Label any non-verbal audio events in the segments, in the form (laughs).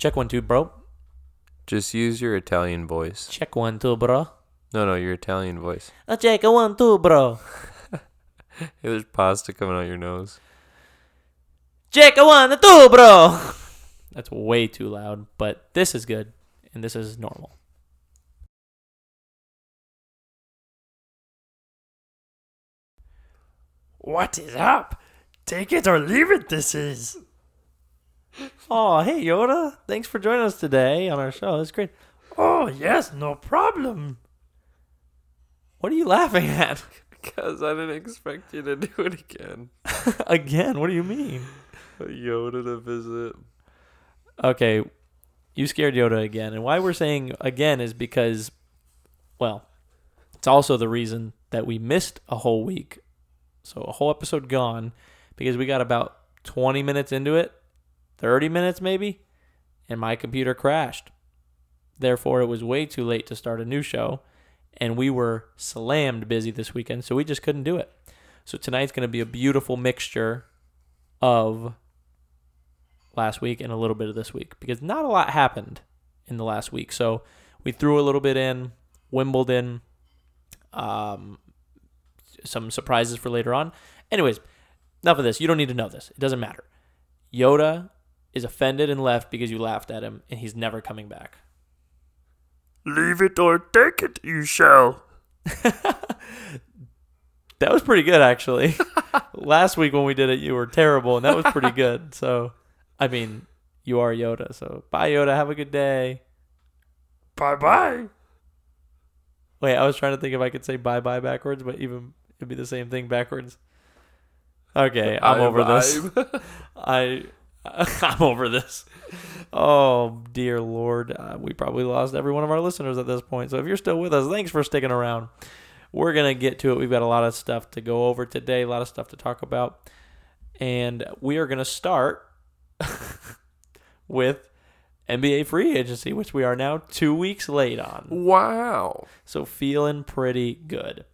Check one, two, bro. Just use your Italian voice. Check one, two, bro. No, no, your Italian voice. Uh, check a one, two, bro. Hey, (laughs) there's pasta coming out your nose. Check a one, two, bro. (laughs) That's way too loud, but this is good, and this is normal. What is up? Take it or leave it, this is. Oh, hey Yoda! Thanks for joining us today on our show. That's great. Oh, yes, no problem. What are you laughing at? (laughs) Because I didn't expect you to do it again. (laughs) Again? What do you mean? Yoda to visit. Okay, you scared Yoda again, and why we're saying again is because, well, it's also the reason that we missed a whole week, so a whole episode gone, because we got about twenty minutes into it, thirty minutes maybe, and my computer crashed. Therefore, it was way too late to start a new show, and we were slammed busy this weekend, so we just couldn't do it. So tonight's going to be a beautiful mixture of last week and a little bit of this week because not a lot happened in the last week. So we threw a little bit in Wimbledon, um, some surprises for later on. Anyways, enough of this. You don't need to know this. It doesn't matter. Yoda is offended and left because you laughed at him, and he's never coming back. Leave it or take it, you shall. (laughs) That was pretty good, actually. (laughs) Last week when we did it, you were terrible, and that was pretty good. So, I mean, you are Yoda. So, bye, Yoda. Have a good day. Bye bye. Wait, I was trying to think if I could say bye bye backwards, but even it'd be the same thing backwards. Okay, I'm over this. (laughs) I (laughs) I'm over this. Oh dear lord, uh, we probably lost every one of our listeners at this point. So if you're still with us, thanks for sticking around. We're gonna get to it. We've got a lot of stuff to go over today, a lot of stuff to talk about, and we are gonna start (laughs) with NBA free agency, which we are now two weeks late on. wow. So feeling pretty good.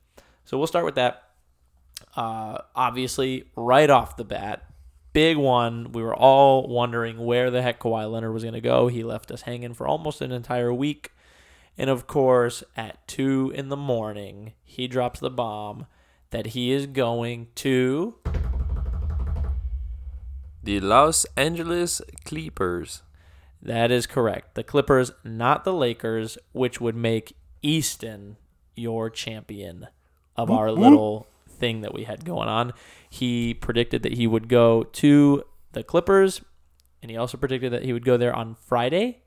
So we'll start with that. Uh, obviously, right off the bat, big one. We were all wondering where the heck Kawhi Leonard was going to go. He left us hanging for almost an entire week. And of course, at 2 in the morning, he drops the bomb that he is going to. The Los Angeles Clippers. That is correct. The Clippers, not the Lakers, which would make Easton your champion of our little thing that we had going on. He predicted that he would go to the Clippers, and he also predicted that he would go there on Friday,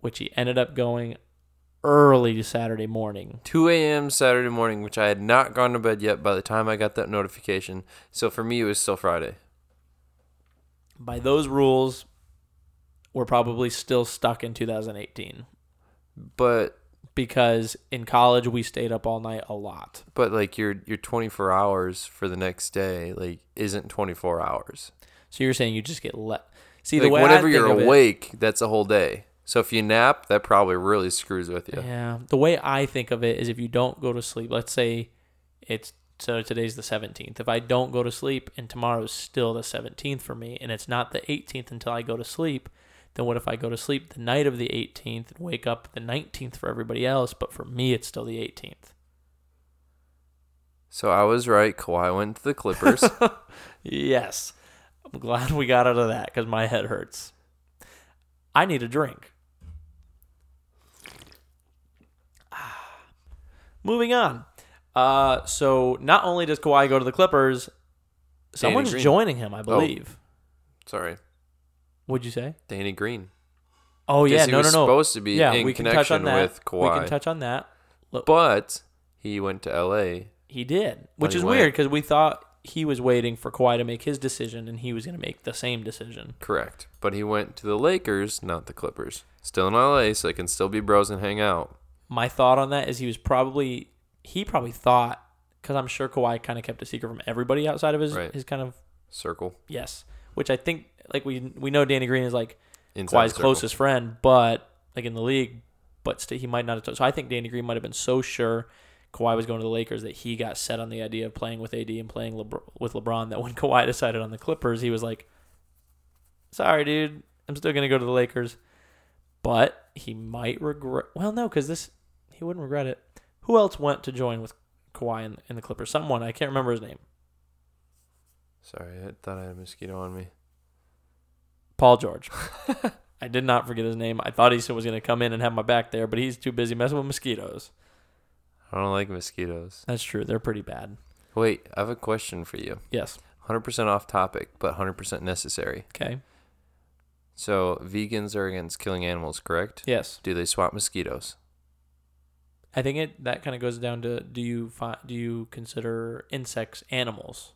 which he ended up going early Saturday morning. 2 a.m. Saturday morning, which I had not gone to bed yet by the time I got that notification. So for me, it was still Friday. By those rules, we're probably still stuck in 2018 But because in college we stayed up all night a lot. but like your your 24 hours for the next day like isn't 24 hours. So you're saying you just get let. See the like way whenever I you're of it- awake, that's a whole day. So if you nap, that probably really screws with you. Yeah. The way I think of it is if you don't go to sleep, let's say it's so today's the 17th. If I don't go to sleep and tomorrow's still the 17th for me and it's not the 18th until I go to sleep, then what if I go to sleep the night of the 18th and wake up the 19th for everybody else, but for me it's still the 18th? So I was right. Kawhi went to the Clippers. (laughs) Yes. I'm glad we got out of that cuz my head hurts. I need a drink. (sighs) Moving on. Uh, so not only does Kawhi go to the Clippers, someone's Green. joining him, I believe. Sorry, What'd you say? Danny Green. Oh yeah, he no, no, was no. supposed to be yeah, in we can touch on connection that. with We can touch on that. Look, But he went to L.A. he did, which he is went. weird because we thought he was waiting for Kawhi to make his decision, and he was going to make the same decision. Correct. But he went to the Lakers, not the Clippers. Still in L.A., so they can still be bros and hang out. My thought on that is he was probably he probably thought because I'm sure Kawhi kind of kept a secret from everybody outside of his Right. his kind of Circle. yes, which I think like we we know Danny Green is like Inside Kawhi's closest friend, but like in the league, but still he might not have. T- so I think Danny Green might have been so sure Kawhi was going to the Lakers that he got set on the idea of playing with AD and playing Lebr- with LeBron. That when (laughs) Kawhi decided on the Clippers, he was like, "Sorry, dude, I'm still gonna go to the Lakers." but he might regret. Well, no, because this he wouldn't regret it. Who else went to join with Kawhi in, in the Clippers? Someone I can't remember his name. Sorry, I thought I had a mosquito on me. Paul George. I did not forget his name. I thought he said was going to come in and have my back there, but he's too busy messing with mosquitoes. I don't like mosquitoes. That's true. They're pretty bad. Wait, I have a question for you. Yes. 100% off topic, but 100% necessary. Okay. So, vegans are against killing animals, correct? Yes. Do they swap mosquitoes? I think it that kind of goes down to do you find do you consider insects animals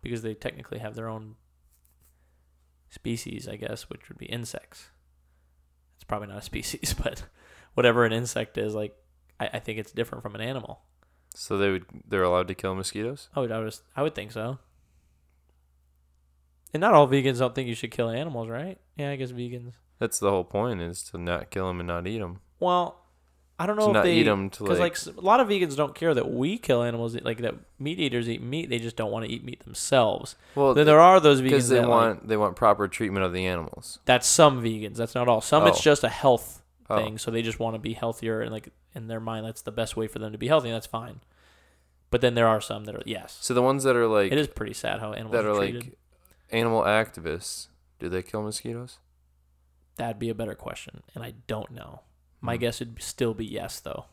because they technically have their own species, I guess, which would be insects. It's probably not a (laughs) species, but whatever an insect is, like I, I think it's different from an animal. So they would they're allowed to kill mosquitoes? I would I would I would think so. And not all vegans don't think you should kill animals, right? Yeah, I guess vegans. That's the whole point is to not kill them and not eat them. Well, I don't know if not they eat them to Because like, like, a lot of vegans don't care that we kill animals, like that meat eaters eat meat. They just don't want to eat meat themselves. well then there are those vegans because they that want like, they want proper treatment of the animals. that's some vegans. That's not all. Some it's Oh. just a health Oh. thing, so they just want to be healthier and like in their mind that's the best way for them to be healthy. And that's fine. But then there are some that are yes. So the ones that are like it is pretty sad how animals that are, are like animal activists, do they kill mosquitoes? That'd be a better question, and I don't know. My Hmm. guess would still be yes, though.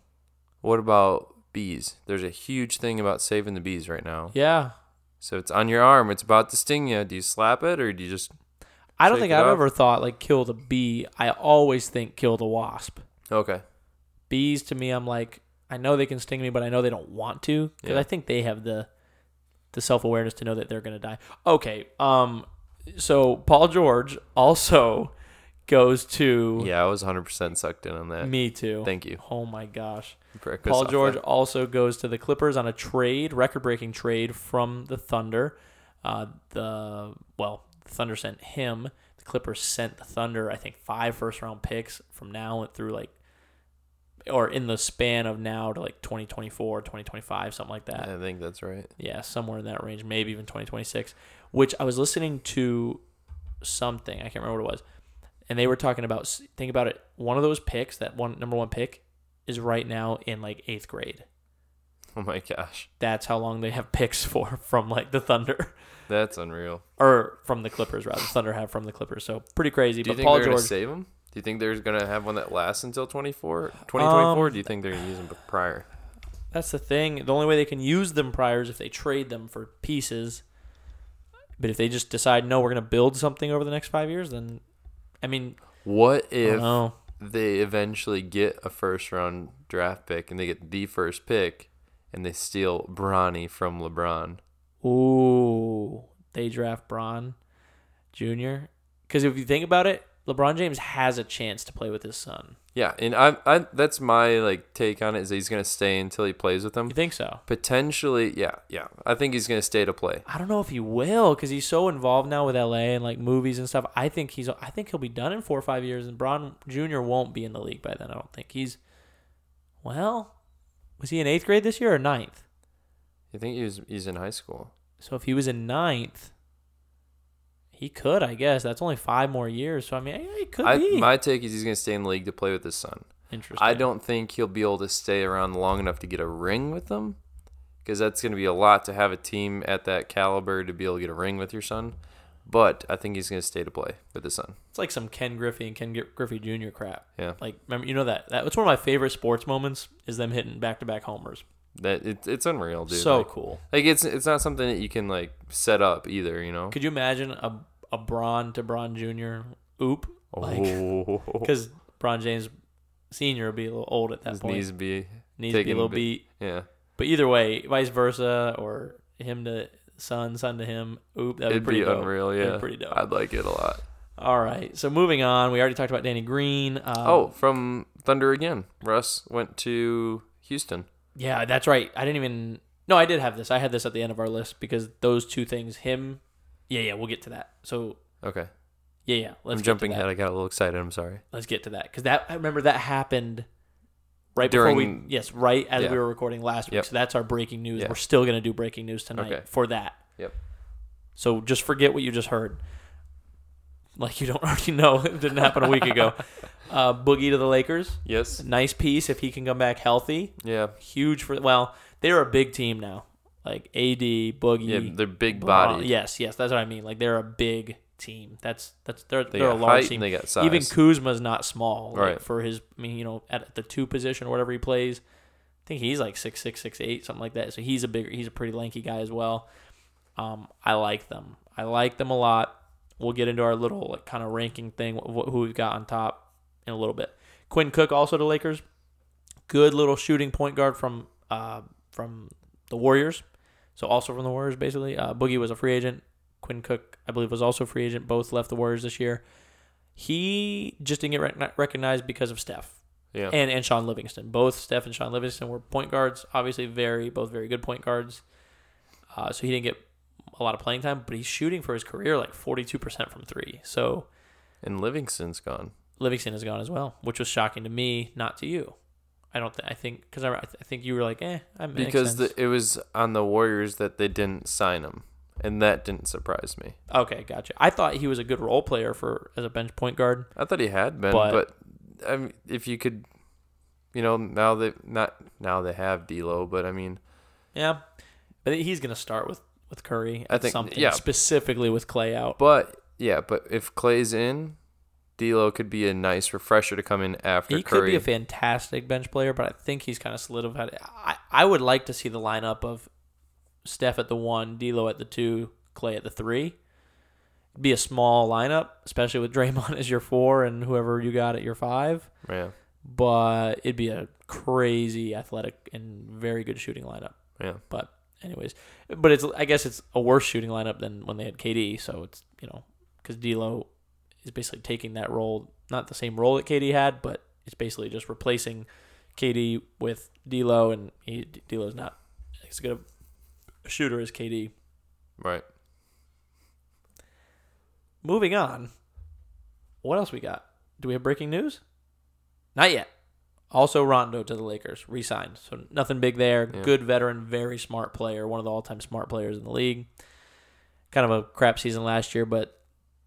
What about bees? There's a huge thing about saving the bees right now. Yeah, So it's on your arm. It's about to sting you. Do you slap it or do you just I don't think I've up. ever thought like kill the bee. I always think kill the wasp. okay? bees to me i'm like i know they can sting me but i know they don't want to because Yeah. i think they have the the self-awareness to know that they're going to die okay um so paul george also goes to Yeah, I was 100% sucked in on that. me too Thank you. oh my gosh Breakfast paul off george that. also goes to the clippers on a trade record-breaking trade from the thunder uh the well the thunder sent him the clippers sent the thunder i think five first round picks from now through like or in the span of now to like 2024 2025 something like that I think that's right. yeah somewhere in that range maybe even 2026 which i was listening to something i can't remember what it was and they were talking about think about it one of those picks that one number one pick is right now in like eighth grade Oh my gosh, that's how long they have (laughs) picks for from like the thunder that's unreal. or from the clippers rather the thunder have from the clippers so pretty crazy Do you but think paul they're gonna george save them? Do you think they're gonna have one that lasts until 24, 2024? Um, do you think they're gonna use them prior? That's the thing. The only way they can use them prior is if they trade them for pieces. But if they just decide, no, we're going to build something over the next five years, then, I mean, What if they eventually get a first round draft pick and they get the first pick and they steal Bronny from LeBron? Ooh, they draft Bron Jr. Because if you think about it, LeBron James has a chance to play with his son. Yeah, and I, I that's my like take on it is he's gonna stay until he plays with them. You think so? Potentially, yeah, yeah. I think he's gonna stay to play. I don't know if he will because he's so involved now with LA and like movies and stuff. I think he's. I think he'll be done in four or five years, and Bron Jr. won't be in the league by then. I don't think he's. Well, was he in eighth grade this year or ninth? You think he's he's in high school? So if he was in ninth, he could, I guess. That's only five more years. So I mean, he could I, be. my take is he's gonna stay in the league to play with his son. Interesting. I don't think he'll be able to stay around long enough to get a ring with them, because that's gonna be a lot to have a team at that caliber to be able to get a ring with your son. But I think he's gonna stay to play with his son. It's like some Ken Griffey and Ken Griffey Jr. crap. Yeah, Like, remember, you know that that was one of my favorite sports moments is them hitting back to back homers. that it, it's unreal, dude. so like, cool. like it's it's not something that you can like set up either. You know. Could you imagine a a Bron to Bron Jr. oop? Like, oh, because Bron James Senior would be a little old at that his point. knees be Needs to be a little beat. yeah. But either way, vice versa, or him to son, son to him. Oop, that'd It'd be pretty be dope. unreal. Yeah, pretty dope. I'd like it a lot. All right. So moving on, we already talked about Danny Green. Um, oh, from Thunder again. Russ went to Houston. yeah, that's right. I didn't even. No, I did have this. I had this at the end of our list because those two things. Him. Yeah, yeah. We'll get to that. So Okay, yeah, yeah. Let's I'm get jumping to ahead. I got a little excited. I'm sorry. Let's get to that because that I remember that happened right before we. Yes, right as Yeah. we were recording last week. Yep. So that's our breaking news. Yeah. We're still gonna do breaking news tonight Okay. for that. Yep. So just forget what you just heard. Like you don't (laughs) already know. It didn't happen a week ago. (laughs) Uh, Boogie to the Lakers. Yes. Nice piece if he can come back healthy. Yeah. Huge for well, they're a big team now. Like AD, Boogie. Yeah. They're big bodied. Yes, yes, that's what I mean. Like they're a big team. That's that's they're They they're a large team. they got size. Even Kuzma's not small. like, Right. For his, I mean, you know, at the two position or whatever he plays, I think he's like six six six eight something like that. So he's a bigger, he's a pretty lanky guy as well. Um, I like them. I like them a lot. We'll get into our little like kind of ranking thing, wh- who we've got on top in a little bit. Quinn Cook also to Lakers. Good little shooting point guard from uh, from the Warriors. So also from the Warriors, basically. Uh, Boogie was a free agent. Quinn Cook, I believe, was also a free agent. Both left the Warriors this year. He just didn't get rec- recognized because of Steph yeah. and and Shaun Livingston. Both Steph and Shaun Livingston were point guards. Obviously, very both very good point guards. Uh, so he didn't get a lot of playing time, but he's shooting for his career like forty two percent from three. So and Livingston's gone. Livingston is gone as well, which was shocking to me, not to you. I don't. Th- I think because I, I think you were like, eh, Because the, it was on the Warriors that they didn't sign him. And that didn't surprise me. okay, gotcha. I thought he was a good role player for as a bench point guard. I thought he had been, But- but, I mean, if you could, you know, now they not now they have D'Lo, but I mean, Yeah, but he's gonna start with with Curry. I at think- something yeah. specifically with Clay out. but yeah, but if Clay's in, D'Lo could be a nice refresher to come in after He could be a fantastic bench player, but I think he's kind of solidified. I, I would like to see the lineup of Steph at the one, D'Lo at the two, Clay at the three. Be a small lineup, especially with Draymond (laughs) as your four and whoever you got at your five. yeah, But it'd be a crazy athletic and very good shooting lineup. yeah, But anyways, but it's I guess it's a worse shooting lineup than when they had KD. So it's you know because D'Lo is basically taking that role, not the same role that KD had, but it's basically just replacing KD with D'Lo, and he, D'Lo's not as good a shooter as KD. right. Moving on, what else we got? Do we have breaking news? Not yet. Also, Rondo to the Lakers, re-signed. So nothing big there. Yeah. Good veteran, very smart player, one of the all-time smart players in the league. Kind of a crap season last year, but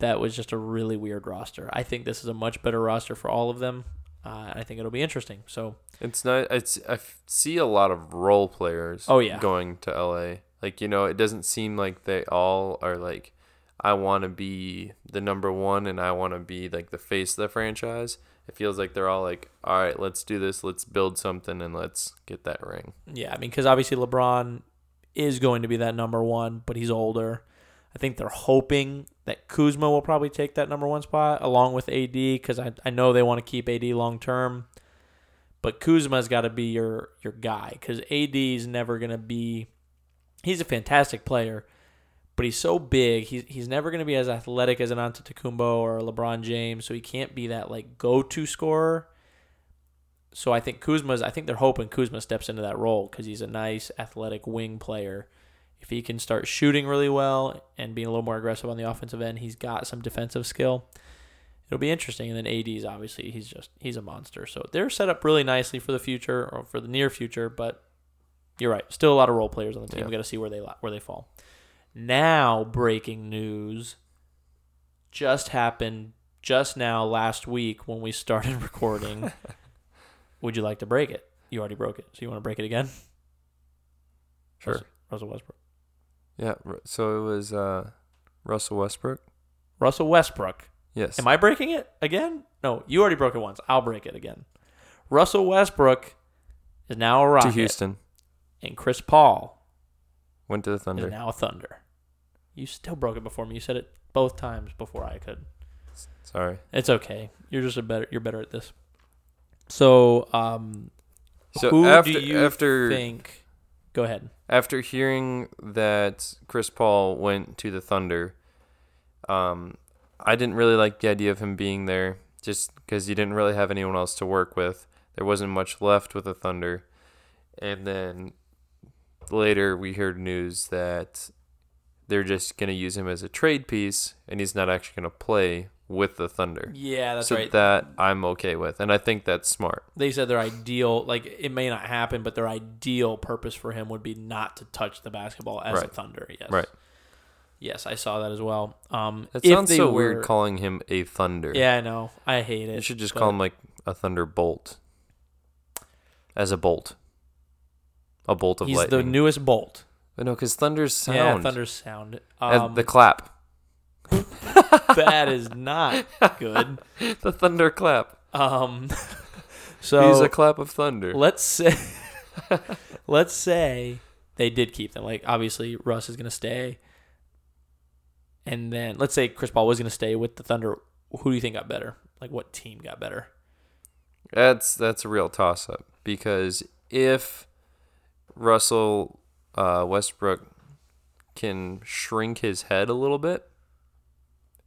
that was just a really weird roster. I think this is a much better roster for all of them. Uh, I think it'll be interesting. So It's not. It's I see a lot of role players. Oh, yeah. going to LA. Like you know, it doesn't seem like they all are like, I want to be the number one and I want to be like the face of the franchise. It feels like they're all like, all right, let's do this. Let's build something and let's get that ring. yeah, I mean, because obviously LeBron is going to be that number one, but he's older. I think they're hoping that Kuzma will probably take that number one spot along with AD because I, I know they want to keep AD long term. But Kuzma's got to be your your guy because AD is never going to be. He's a fantastic player, but he's so big. He's he's never going to be as athletic as an Antetokounmpo or LeBron James, so he can't be that like go to scorer. So I think Kuzma's. I think they're hoping Kuzma steps into that role because he's a nice athletic wing player. If he can start shooting really well and being a little more aggressive on the offensive end, he's got some defensive skill. It'll be interesting. And then AD's obviously he's just he's a monster. So they're set up really nicely for the future or for the near future. But you're right, still a lot of role players on the team. Yeah. We got to see where they where they fall. Now breaking news just happened just now last week when we started (laughs) recording. Would you like to break it? You already broke it, so you want to break it again? Sure. Russell, Russell Westbrook. Yeah. So it was uh, Russell Westbrook. Russell Westbrook. Yes. Am I breaking it again? No, you already broke it once. I'll break it again. Russell Westbrook is now a Rocket. to Houston. and Chris Paul Went to the Thunder. now a Thunder. You still broke it before me. You said it both times before I could. Sorry. It's okay. You're just a better. You're better at this. So, um, So who after do you after think? Go ahead. after hearing that Chris Paul went to the Thunder, um, I didn't really like the idea of him being there just because you didn't really have anyone else to work with. There wasn't much left with the Thunder. And then later we heard news that they're just going to use him as a trade piece and he's not actually going to play with the Thunder. Yeah, that's so right. that I'm okay with. And I think that's smart. they said their ideal, like it may not happen, but their ideal purpose for him would be not to touch the basketball as a Thunder. Yes. Right. Yes, I saw that as well. Um, That sounds so were- weird calling him a thunder. Yeah, I know. I hate it. You should just but call him like a thunderbolt. As a bolt. A bolt of light. He's the newest Bolt. But no, because thunder's sound. Yeah, Thunder's sound. Um, the clap. (laughs) that is not good. The thunder clap. Um, (laughs) so He's a clap of thunder. let's say, (laughs) let's say they did keep them. Like obviously Russ is gonna stay, and then let's say Chris Paul was gonna stay with the Thunder. Who do you think got better? Like what team got better? That's that's a real toss up because if Russell uh, Westbrook can shrink his head a little bit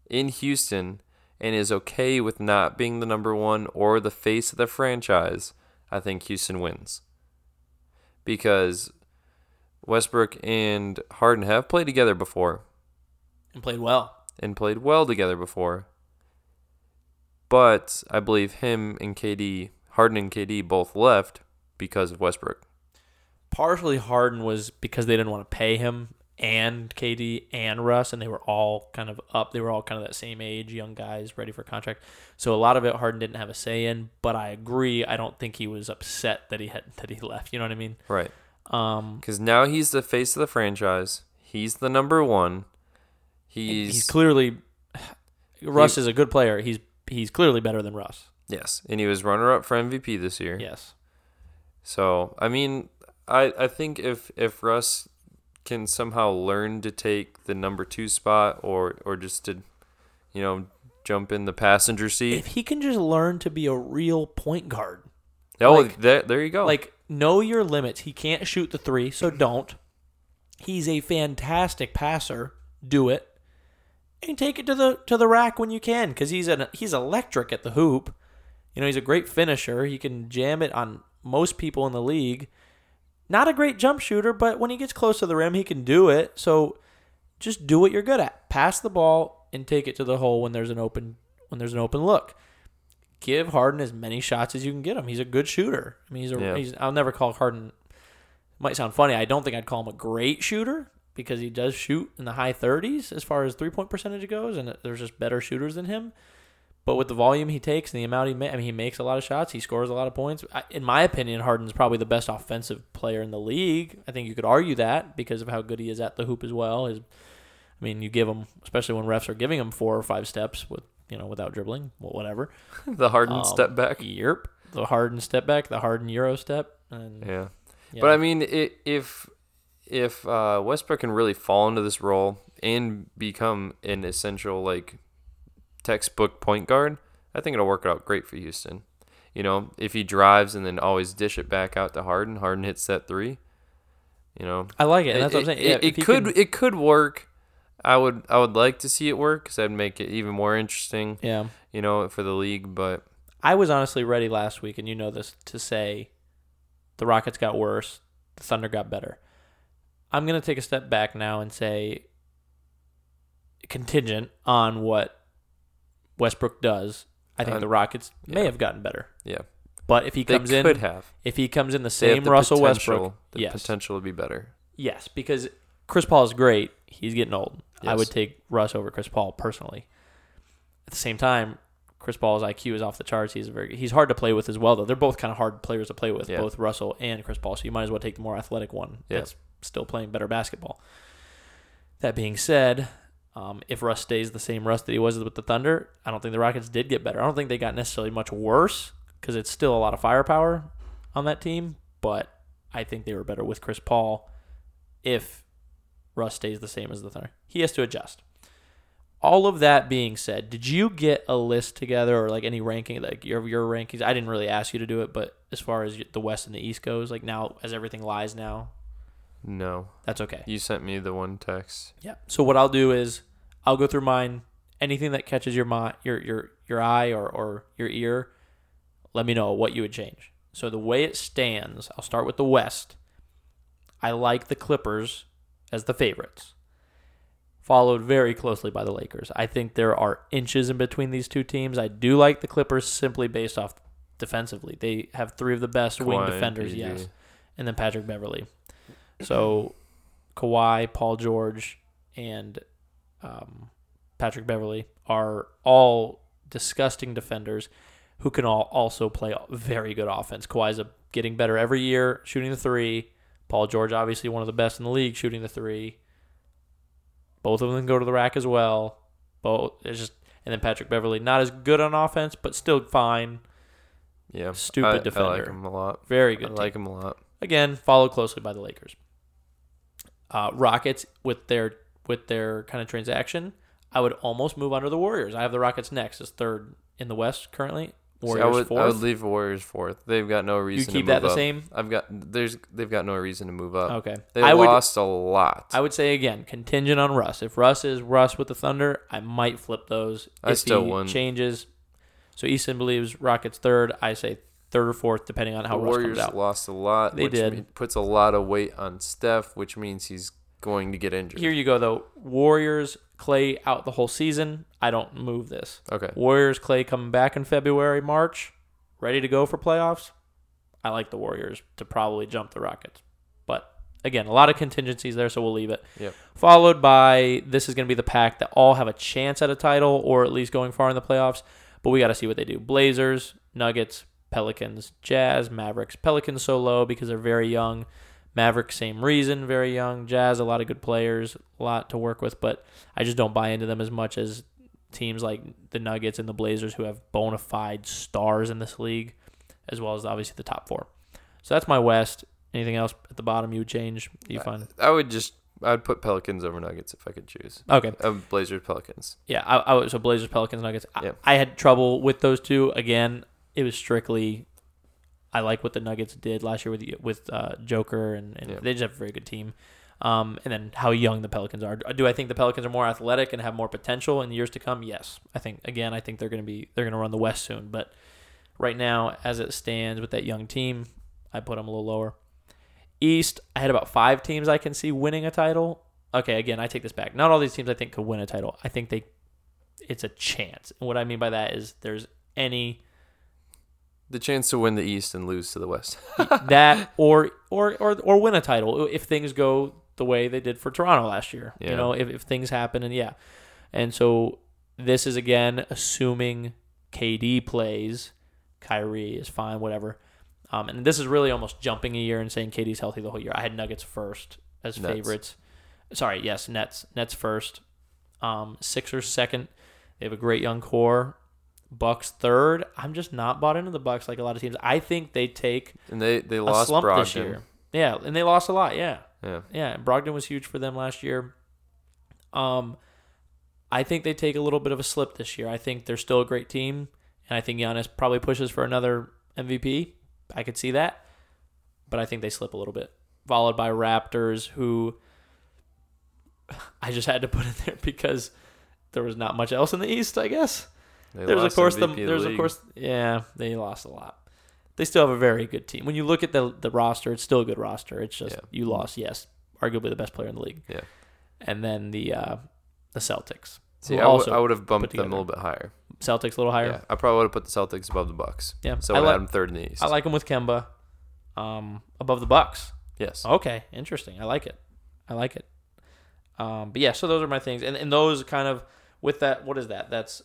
in Houston and is okay with not being the number one or the face of the franchise, I think Houston wins. Because Westbrook and Harden have played together before And played well. and played well together before. But I believe him and KD, Harden and KD both left because of Westbrook. partially Harden was because they didn't want to pay him and KD and Russ, and they were all kind of up. They were all kind of that same age, young guys ready for contract. So a lot of it Harden didn't have a say in. But I agree. I don't think he was upset that he had that he left. You know what I mean? Right. Um, Because now he's the face of the franchise. He's the number one. he's, He's, clearly (sighs) Russ is a good player. He's he's clearly better than Russ. yes, and he was runner up for MVP this year. Yes. So I mean, I I think if if Russ can somehow learn to take the number two spot or or just to, you know, jump in the passenger seat. If he can just learn to be a real point guard, Oh, like- there, there you go. Like, know your limits. He can't shoot the three, so don't. He's a fantastic passer. Do it, and take it to the to the rack when you can, because he's an he's electric at the hoop. You know, he's a great finisher. He can jam it on most people in the league. Not a great jump shooter, but when he gets close to the rim, he can do it. So, just do what you're good at. Pass the ball and take it to the hole when there's an open when there's an open look give Harden as many shots as you can get him. He's a good shooter. I mean, he's a. Yeah. He's, I'll never call Harden. Might sound funny. I don't think I'd call him a great shooter because he does shoot in the high 30s as far as three point percentage goes, and there's just better shooters than him. But with the volume he takes and the amount he ma- I mean, he makes a lot of shots. He scores a lot of points. I, in my opinion, Harden's probably the best offensive player in the league. I think you could argue that because of how good he is at the hoop as well. His, I mean, you give him, especially when refs are giving him four or five steps with, you know, without dribbling, well, whatever. (laughs) the Harden Um, step back. Yep. The Harden step back, the Harden Euro step, and Yeah. yeah. But I mean, i if if uh, Westbrook can really fall into this role and become an essential like textbook point guard, I think it'll work out great for Houston. You know, if he drives and then always dish it back out to Harden, Harden hits that three. You know, I like it. That's what I'm saying. Yeah, it, it could can- it could work. I would I would like to see it work because that'd make it even more interesting. yeah. You know, for the league. But I was honestly ready last week, and you know this, to say the Rockets got worse, the Thunder got better. I'm gonna take a step back now and say contingent on what Westbrook does. I think Uh, the Rockets may yeah. have gotten better. yeah, But if he comes they could in, have. if he comes in the They have same the Russell potential- Westbrook, The yes, potential to be better. Yes, because Chris Paul is great. He's getting old. I Yes. would take Russ over Chris Paul personally. At the same time, Chris Paul's IQ is off the charts. He's very he's hard to play with as well though. They're both kind of hard players to play with, Yeah. both Russell and Chris Paul. So you might as well take the more athletic one Yeah. that's still playing better basketball. That being said, um, if Russ stays the same Russ that he was with the Thunder, I don't think the Rockets did get better. I don't think they got necessarily much worse because it's still a lot of firepower on that team. But I think they were better with Chris Paul if Russ stays the same as the Thunder. He has to adjust. All of that being said, did you get a list together or like any ranking, like your your rankings? I didn't really ask you to do it, but as far as the West and the East goes, like now as everything lies now, No, that's okay. you sent me the one text. Yeah. So what I'll do is I'll go through mine. Anything that catches your mind, your your your eye or or your ear, let me know what you would change. So the way it stands, I'll start with the West. I like the Clippers as the favorites, followed very closely by the Lakers. I think there are inches in between these two teams. I do like the Clippers simply based off defensively. They have three of the best wing Kawhi and defenders, yes, and then Patrick Beverley. So Kawhi, Paul George, and um, Patrick Beverley are all disgusting defenders who can all also play very good offense. Kawhi's a, getting better every year shooting the three. Paul George, obviously one of the best in the league shooting the three. Both of them go to the rack as well. Both it's just and then Patrick Beverley, not as good on offense, but still fine. Yeah, Stupid I, I like him a lot. Very good. I like team. him a lot. Again, followed closely by the Lakers. Uh, Rockets with their with their kind of transaction, I would almost move under the Warriors. I have the Rockets next as third in the West currently. See, Warriors I would fourth. I would leave Warriors fourth. They've got no reason. you keep to that move the up. same. I've got there's they've got no reason to move up. Okay. They I would lost a lot. I would say again, contingent on Russ. If Russ is Russ with the Thunder, I might flip those. I if still he wouldn't. changes. So Easton believes Rockets third. I say third or fourth, depending on how the Russ Warriors comes out. lost a lot. They which did. mean- puts a lot of weight on Steph, which means he's going to get injured. Here you go though. Warriors Clay out the whole season. I don't move this. okay. Warriors Clay coming back in February, March, ready to go for playoffs. I like the Warriors to probably jump the Rockets. But again, a lot of contingencies there, so we'll leave it. Yep. Followed by this is going to be the pack that all have a chance at a title or at least going far in the playoffs. But we got to see what they do. Blazers, Nuggets, Pelicans, Jazz, Mavericks. Pelicans so low because they're very young. Mavericks, same reason, very young. Jazz, a lot of good players, a lot to work with, but I just don't buy into them as much as teams like the Nuggets and the Blazers who have bona fide stars in this league, as well as obviously the top four. So that's my West. Anything else at the bottom you would change? You find I would just I'd put Pelicans over Nuggets if I could choose. okay. Uh, Blazers Pelicans. Yeah, I, I was- so Blazers, Pelicans, Nuggets. I, Yeah. I had trouble with those two. Again, it was strictly. I like what the Nuggets did last year with with uh, Joker, and, and Yeah. they just have a very good team. Um, and then how young the Pelicans are. Do I think the Pelicans are more athletic and have more potential in years to come? Yes, I think. Again, I think they're going to be they're going to run the West soon. But right now, as it stands with that young team, I put them a little lower. East, I had about five teams I can see winning a title. Okay, again, I take this back. Not all these teams I think could win a title. I think they it's a chance. And what I mean by that is there's any The chance to win the East and lose to the West. (laughs) that or or or or win a title if things go the way they did for Toronto last year. You know, if, if things happen and yeah. And so this is again assuming KD plays, Kyrie is fine, whatever. Um, and this is really almost jumping a year and saying KD's healthy the whole year. I had Nuggets first as Nets. favorites. Sorry, yes, Nets. Nets first. Um, Sixers second. They have a great young core. Bucks third. I'm just not bought into the Bucks like a lot of teams. I think they take And they they a lost slump Brogdon. this year. Yeah, and they lost a lot. Yeah, Yeah. yeah. Brogdon was huge for them last year. Um, I think they take a little bit of a slip this year. I think they're still a great team, and I think Giannis probably pushes for another MVP. I could see that, but I think they slip a little bit. Followed by Raptors, who (sighs) I just had to put in there (laughs) because there was not much else in the East. I guess They there's of course the, there's of course yeah they lost a lot. They still have a very good team. When you look at the the roster, it's still a good roster. It's just Yeah. you lost, yes, arguably the best player in the league. Yeah. And then the uh, the Celtics. See, I would also I would have bumped them a little bit higher. Celtics a little higher. Yeah, I probably would have put the Celtics above the Bucks. Yeah. So I, I like have them third in the East. I like them with Kemba, um, above the Bucks. yes. Okay, interesting. I like it. I like it. Um, but yeah, so those are my things, and and those kind of with that. What is that? That's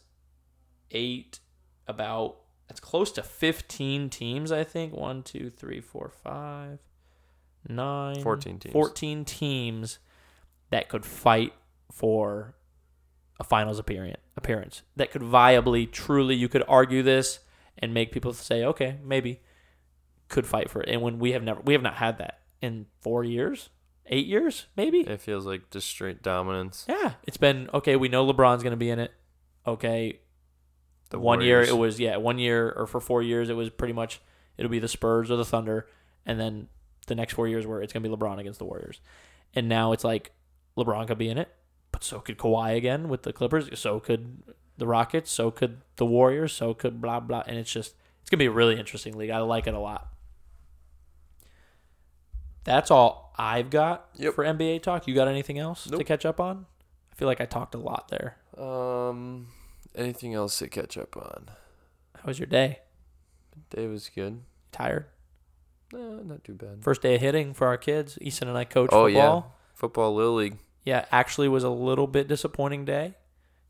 eight. About that's close to fifteen teams. I think one, two, three, four, five, nine, 14 teams. 14 teams that could fight for a finals appearance. Appearance that could viably, truly, you could argue this and make people say, okay, maybe could fight for it. And when we have never, we have not had that in four years, eight years, maybe. It feels like just straight dominance. Yeah, it's been okay. We know LeBron's going to be in it. Okay, The one year it was yeah, one year or for four years it was pretty much it'll be the Spurs or the Thunder, and then the next four years where it's gonna be LeBron against the Warriors, and now it's like LeBron could be in it, but so could Kawhi again with the Clippers, so could the Rockets, so could the Warriors, so could blah blah, and it's just it's gonna be a really interesting league. I like it a lot. That's all I've got Yep. for NBA talk. You got anything else to catch up on? I feel like I talked a lot there. Um, anything else to catch up on? How was your day? Day was good. Tired? No, not too bad. First day of hitting for our kids. Easton and I coach Oh, football. yeah. Football Little League. yeah, actually was a little bit disappointing day.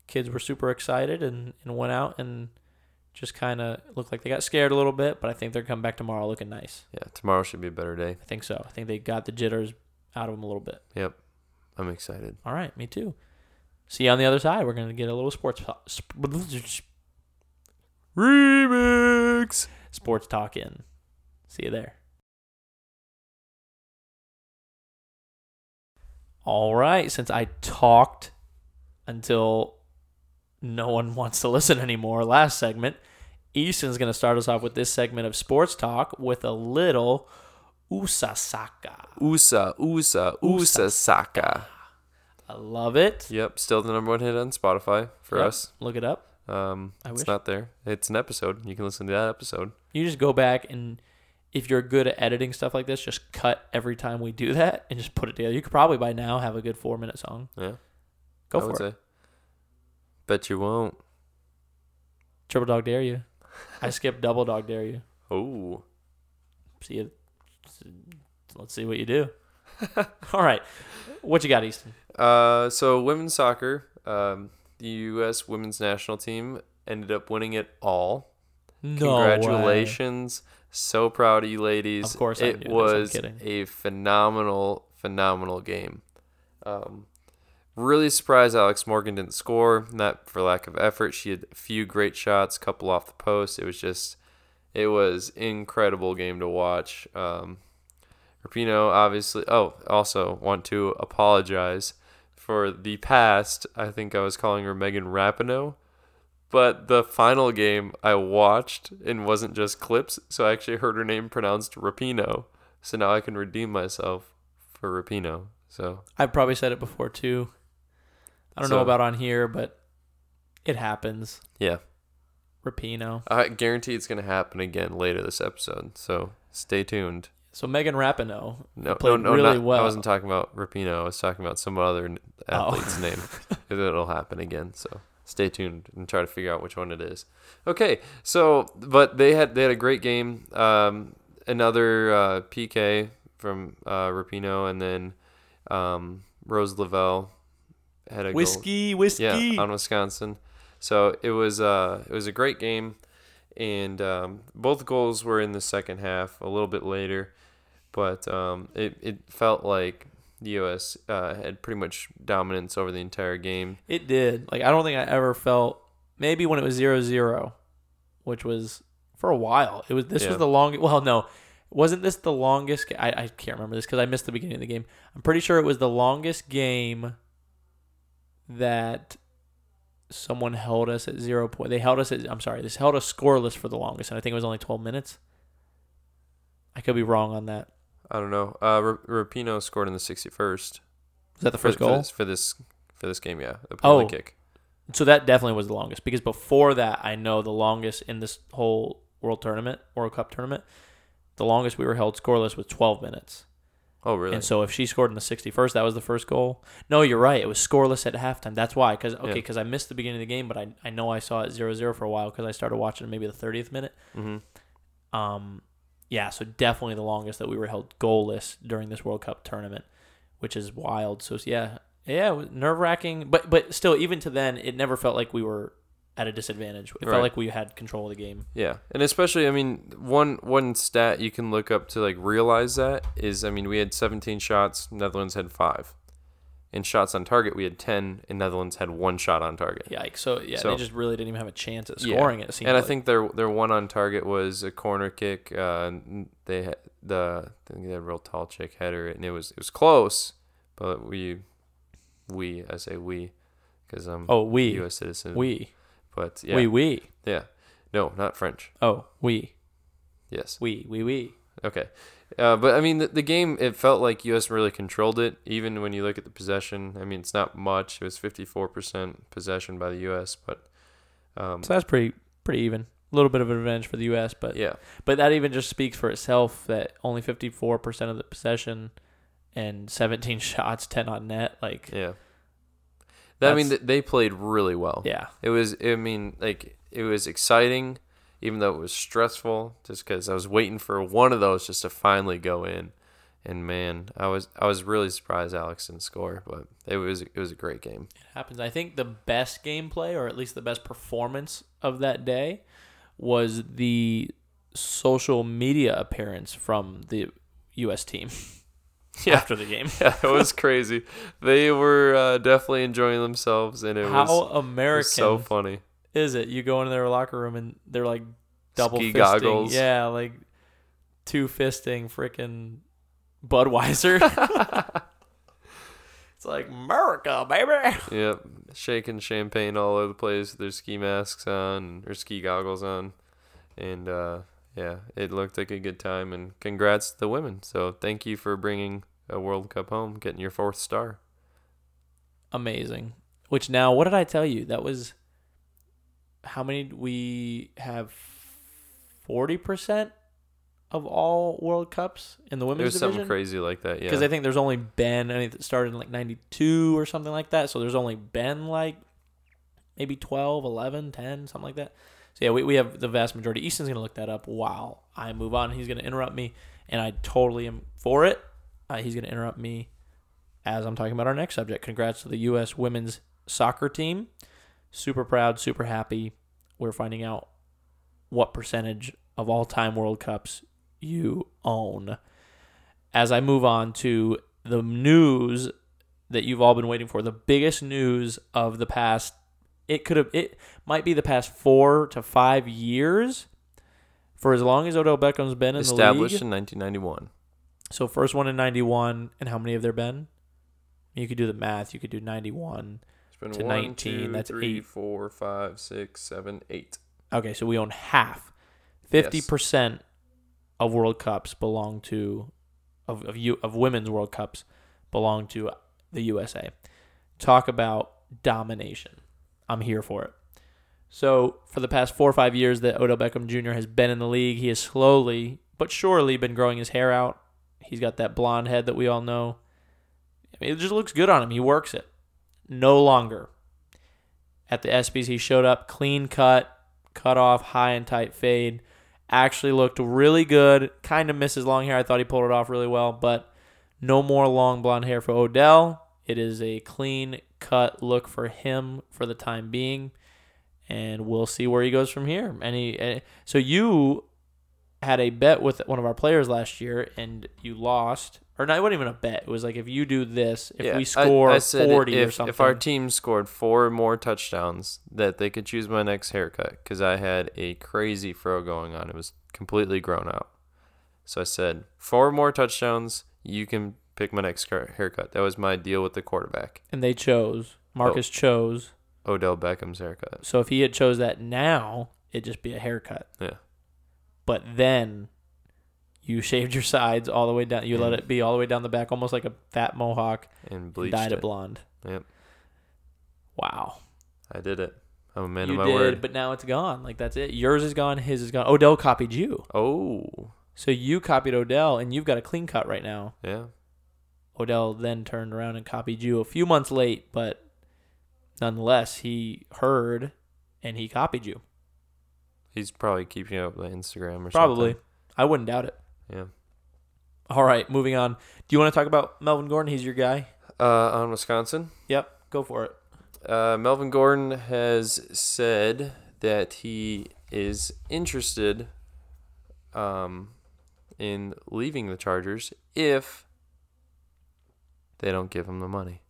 Kids were super excited and, and went out and just kind of looked like they got scared a little bit, but I think they're coming back tomorrow looking nice. Yeah, tomorrow should be a better day. I think so. I think they got the jitters out of them a little bit. Yep, I'm excited. All right, me too. See you on the other side. We're gonna get a little sports sp- Remix. sports talk in. See you there. All right, since I talked until no one (laughs) wants to listen anymore, last segment, Easton's going to start us off with this segment of sports talk with a little Usasaka. USA, USA, USA Saka. I love it. Yep, still the number one hit on Spotify for Yep, us. Look it up. Um, I it's wish. not there. It's an episode. You can listen to that episode. You just go back and if you're good at editing stuff like this, just cut every time we do that and just put it together. You could probably by now have a good four minute song. Yeah, Go I would for it. say. Bet you won't. Triple dog dare you. I skipped double dog dare you. Oh, See you. Let's see what you do. (laughs) All right. What you got, Easton? Uh, so women's soccer. Um, the U.S. women's national team ended up winning it all. No way. Congratulations. So proud of you ladies. Of course I it knew this, I'm was a phenomenal, phenomenal game. Um, really surprised Alex Morgan didn't score, not for lack of effort. She had a few great shots, couple off the post. It was just, it was incredible game to watch. Um, Rapino obviously. Oh, also want to apologize for the past. I think I was calling her Megan Rapinoe. But the final game I watched and wasn't just clips, so I actually heard her name pronounced Rapino. So now I can redeem myself for Rapino. So I've probably said it before too. I don't So- know about on here, but it happens. yeah, Rapino. I guarantee it's gonna happen again later this episode. So stay tuned. So Megan Rapinoe. No, Played no, no, really not, well. I wasn't talking about Rapino. I was talking about some other Oh. athlete's name. (laughs) It'll happen again. So stay tuned and try to figure out which one it is. Okay, so but they had they had a great game. Um, another uh, PK from uh, Rapino, and then um, Rose Lavelle had a goal. Whiskey, whiskey. Yeah, on Wisconsin. So it was uh it was a great game, and um, both goals were in the second half, a little bit later, but um, it it felt like the U.S. Uh, had pretty much dominance over the entire game. It did. Like I don't think I ever felt maybe when it was 0-0, which was for a while. It was this Yeah. was the longest. Well, no, wasn't this the longest? I I can't remember this because I missed the beginning of the game. I'm pretty sure it was the longest game that someone held us at zero point. They held us at. I'm sorry, this held us scoreless for the longest, and I think it was only 12 minutes. I could be wrong on that. I don't know. Uh, Rapino scored in the 61st. Was that the first for goal? this, for this for this game. Yeah, the penalty Oh. kick. So that definitely was the longest because before that, I know the longest in this whole World Tournament, World Cup tournament, the longest we were held scoreless was 12 minutes. Oh really? And so if she scored in the 61st, that was the first goal. No, you're right. It was scoreless at halftime. That's why. Because okay, Yeah. because I missed the beginning of the game, but I, I know I saw it 0-0 for a while because I started watching maybe the 30th minute. hmm Um, yeah, so definitely the longest that we were held goalless during this World Cup tournament, which is wild. So yeah, yeah, nerve wracking, but but still, even to then, it never felt like we were at a disadvantage. It Right. felt like we had control of the game. Yeah, and especially, I mean, one one stat you can look up to like realize that is, I mean, we had 17 shots, Netherlands had five. In shots on target, we had 10, and Netherlands had one shot on target. Yikes! So yeah, So- they just really didn't even have a chance at scoring it. it. Seemed And I like. think their their one on target was a corner kick. Uh, they had the I think they had a real tall chick header, and it was it was close, but we we I say we because I'm oh we a U.S. citizen. we but yeah, we we yeah, no, not French. oh we Yes. we we we. Okay. Uh, but I mean, the, the game, it felt like U.S. really controlled it. Even when you look at the possession, I mean, it's not much. It was 54% possession by the U.S., but um, So that's pretty pretty even. A little bit of an advantage for the U.S., but yeah. But that even just speaks for itself that only 54% of the possession and 17 (laughs) shots, 10 on net. Like, yeah. Yeah. That, I mean, they played really well. Yeah, it was, I mean, like, it was exciting, even though it was stressful, just because I was waiting for one of those just to finally go in. And man, I was I was really surprised Alex didn't score, but it was it was a great game. It happens. I think the best gameplay, or at least the best performance of that day, was the social media appearance from the U.S. team (laughs) Yeah. after the game. (laughs) Yeah, it was crazy. They were uh, definitely enjoying themselves, and it How was, it American was so funny. Is it? You go into their locker room and they're like double Ski fisting. goggles. Yeah, like two fisting freaking Budweiser. (laughs) it's like America, baby. Yep, shaking champagne all over the place with their ski masks on or ski goggles on, and uh, yeah, it looked like a good time. And congrats to the women. So thank you for bringing a World Cup home, getting your fourth star. Amazing. Which now, what did I tell you? That was how many we have? Forty percent of all World Cups in the women's There's women's something crazy like that. Yeah, Because I think there's only been, I think it started in like 92 or something like that. So there's only been like maybe 12, 11, 10, something like that. So yeah, we, we have the vast majority. Easton's going to look that up while I move on. He's going to interrupt me, and I totally am for it. Uh, he's going to interrupt me as I'm talking about our next subject. Congrats to the U.S. women's soccer team. Super proud, super happy. We're finding out what percentage of all time World Cups you own as I move on to the news that you've all been waiting for, the biggest news of the past it could have it might be the past 4 to 5 years for as long as Odell Beckham's been in established the league. Established in 1991. So first one in 91 and how many have there been? You could do the math. You could do 91. Been To one, 19, two, that's three, eight. four, five, six, seven, eight. Okay, so we own half. 50% of World Cups belong to of of you of women's World Cups belong to the USA. Talk about domination. I'm here for it. So, for the past 4 or 5 years that Odell Beckham Jr. has been in the league, he has slowly but surely been growing his hair out. He's got that blonde head that we all know. I mean, it just looks good on him. He works it. No longer. At the ESPYs, he showed up clean cut, cut off, high and tight fade. Actually looked really good. Kind of misses long hair. I thought he pulled it off really well, but no more long blonde hair for Odell. It is a clean cut look for him for the time being, and we'll see where he goes from here. And he, so you had a bet with one of our players last year, and you lost. Or not, it wasn't even a bet. It was like if you do this, if Yeah, we score I said forty if, or something. If our team scored four more touchdowns, that they could choose my next haircut because I had a crazy fro going on. It was completely grown out. So I said, four more touchdowns, you can pick my next car- haircut. That was my deal with the quarterback, and they chose. Marcus Oh. chose. Odell Beckham's haircut. So if he had chose that now, it'd just be a haircut. Yeah. But then you shaved your sides all the way down. You let it be all the way down the back, almost like a fat mohawk, And and bleached dyed it it. blonde. Yep. Wow. I did it. I'm a man you of my did, word. but now it's gone. Like that's it. Yours is gone. His is gone. Odell copied you. Oh, So you copied Odell, and you've got a clean cut right now. yeah. Odell then turned around and copied you a few months late, but nonetheless, he heard and he copied you. He's probably keeping up with Instagram or Probably. something. I wouldn't doubt it. Yeah. All right, moving on. Do you want to talk about Melvin Gordon? He's your guy. Uh, on Wisconsin. Yep, go for it. Uh, Melvin Gordon has said that he is interested um, in leaving the Chargers if they don't give him the money.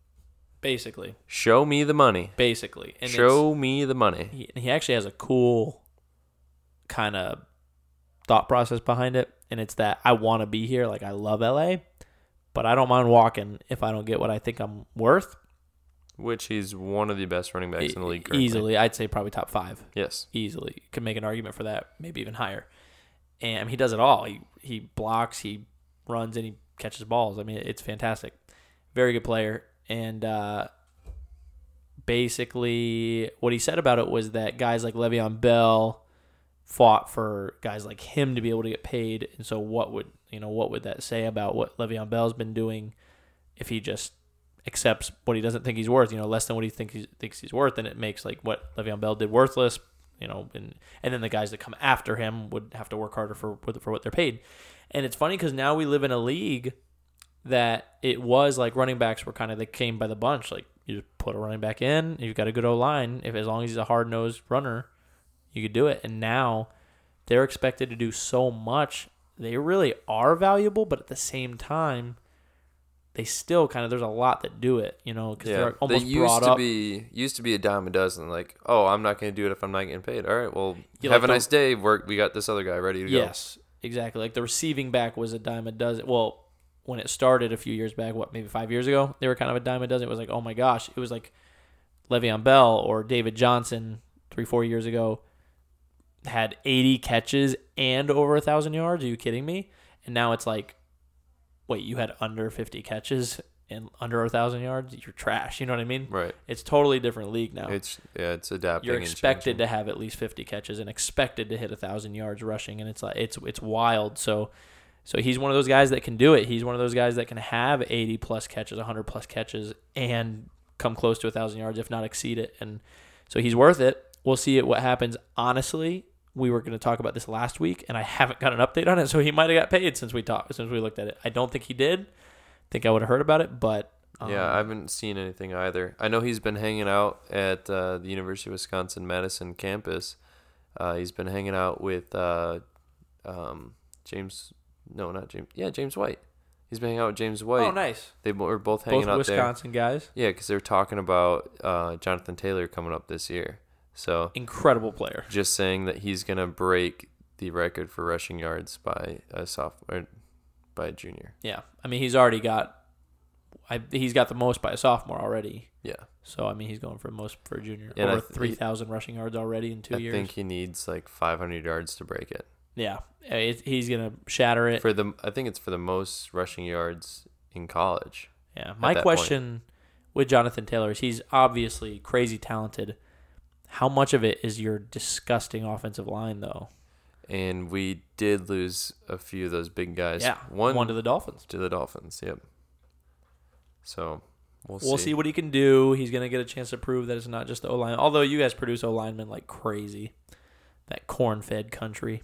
Basically, Show me the money. basically, and Show me the money. he, he actually has a cool kind of thought process behind it, and it's that I want to be here. Like I love LA, but I don't mind walking if I don't get what I think I'm worth. Which he's one of the best running backs in the league E- currently. easily, I'd say probably top five. Yes. easily could make an argument for that, maybe even higher. And he does it all. He he blocks, he runs, and he catches balls. I mean, it's fantastic. Very good player. And uh, basically, what he said about it was that guys like Le'Veon Bell fought for guys like him to be able to get paid. And so, what would you know? What would that say about what Le'Veon Bell's been doing if he just accepts what he doesn't think he's worth? You know, less than what he thinks he's, thinks he's worth, and it makes like what Le'Veon Bell did worthless. You know, and and then the guys that come after him would have to work harder for for what they're paid. And it's funny because now we live in a league that it was like running backs were kind of they came by the bunch. Like you just put a running back in, you've got a good O line. If as long as he's a hard nosed runner, you could do it. And now they're expected to do so much. They really are valuable, but at the same time, they still kind of there's a lot that do it. You know, because Yeah, they're almost they used brought to up. be used to be a dime a dozen. Like, oh, I'm not going to do it if I'm not getting paid. All right, well, Yeah, have like a the- nice day. Work. We got this other guy ready to go. Yes, exactly. Like the receiving back was a dime a dozen. Well, when it started a few years back, what maybe five years ago, they were kind of a dime a dozen. It was like, oh my gosh, it was like Le'Veon Bell or David Johnson three, four years ago had 80 catches and over a thousand yards. Are you kidding me? And now it's like, wait, you had under 50 catches and under a thousand yards. You're trash. You know what I mean? Right. It's totally different league now. It's yeah, it's adapting. You're expected to have at least 50 catches and expected to hit a thousand yards rushing, and it's like it's it's wild. So, so he's one of those guys that can do it. He's one of those guys that can have 80 plus catches, 100 plus catches, and come close to a thousand yards, if not exceed it. And so he's worth it. We'll see it what happens. Honestly, we were going to talk about this last week, and I haven't got an update on it. So he might have got paid since we talked, since we looked at it. I don't think he did. I think I would have heard about it, but um, Yeah, I haven't seen anything either. I know he's been hanging out at uh, the University of Wisconsin Madison campus. Uh, he's been hanging out with uh, um, James. No, not James. Yeah, James White. He's been hanging out with James White. oh nice, They were both hanging both out Wisconsin guys. Yeah, because they're talking about uh, Jonathan Taylor coming up this year. So incredible player. just saying that he's gonna break the record for rushing yards by a sophomore, by a junior. Yeah, I mean he's already got, I he's got the most by a sophomore already. Yeah, So I mean he's going for most for a junior And over th- three thousand rushing yards already in two I years. I think he needs like 500 yards to break it. yeah, uh, it, he's gonna shatter it. for the I think it's for the most rushing yards in college. yeah, my that point. question with Jonathan Taylor is he's obviously crazy talented. How much of it is your disgusting offensive line though? And we did lose a few of those big guys. yeah, one, one to the Dolphins. to the Dolphins. Yep. So we'll, We'll see what he can do. He's gonna get a chance to prove that it's not just the O line. Although you guys produce O linemen like crazy, that corn-fed country.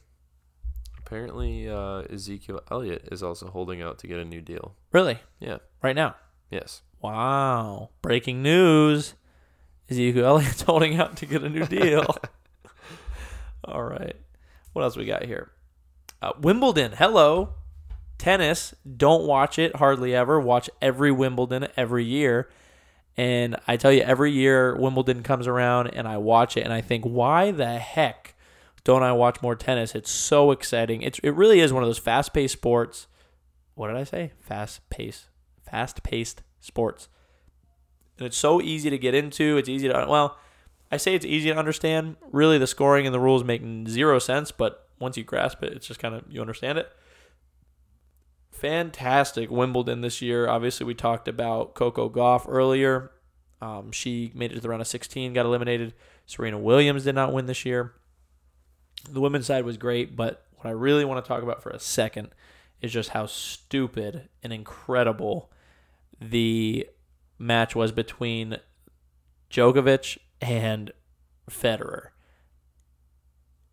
Apparently, uh, Ezekiel Elliott is also holding out to get a new deal. Really, Yeah. right now. Yes. Wow. Breaking news. Ezekiel Elliott's (laughs) holding out to get a new deal. (laughs) All right. What else we got here? Uh, Wimbledon. Hello. Tennis. Don't watch it hardly ever. Watch every Wimbledon every year. And I tell you, every year Wimbledon comes around and I watch it and I think, why the heck don't I watch more tennis? It's so exciting. It's, it really is one of those fast paced sports. What did I say? Fast paced. Fast paced sports. And it's so easy to get into. It's easy to, well, I say it's easy to understand. Really, the scoring and the rules make zero sense, but once you grasp it, it's just kind of, you understand it. Fantastic Wimbledon this year. Obviously, we talked about Coco Gauff earlier. Um, she made it to the round of 16, got eliminated. Serena Williams did not win this year. The women's side was great, but what I really want to talk about for a second is just how stupid and incredible the match was between Djokovic and Federer.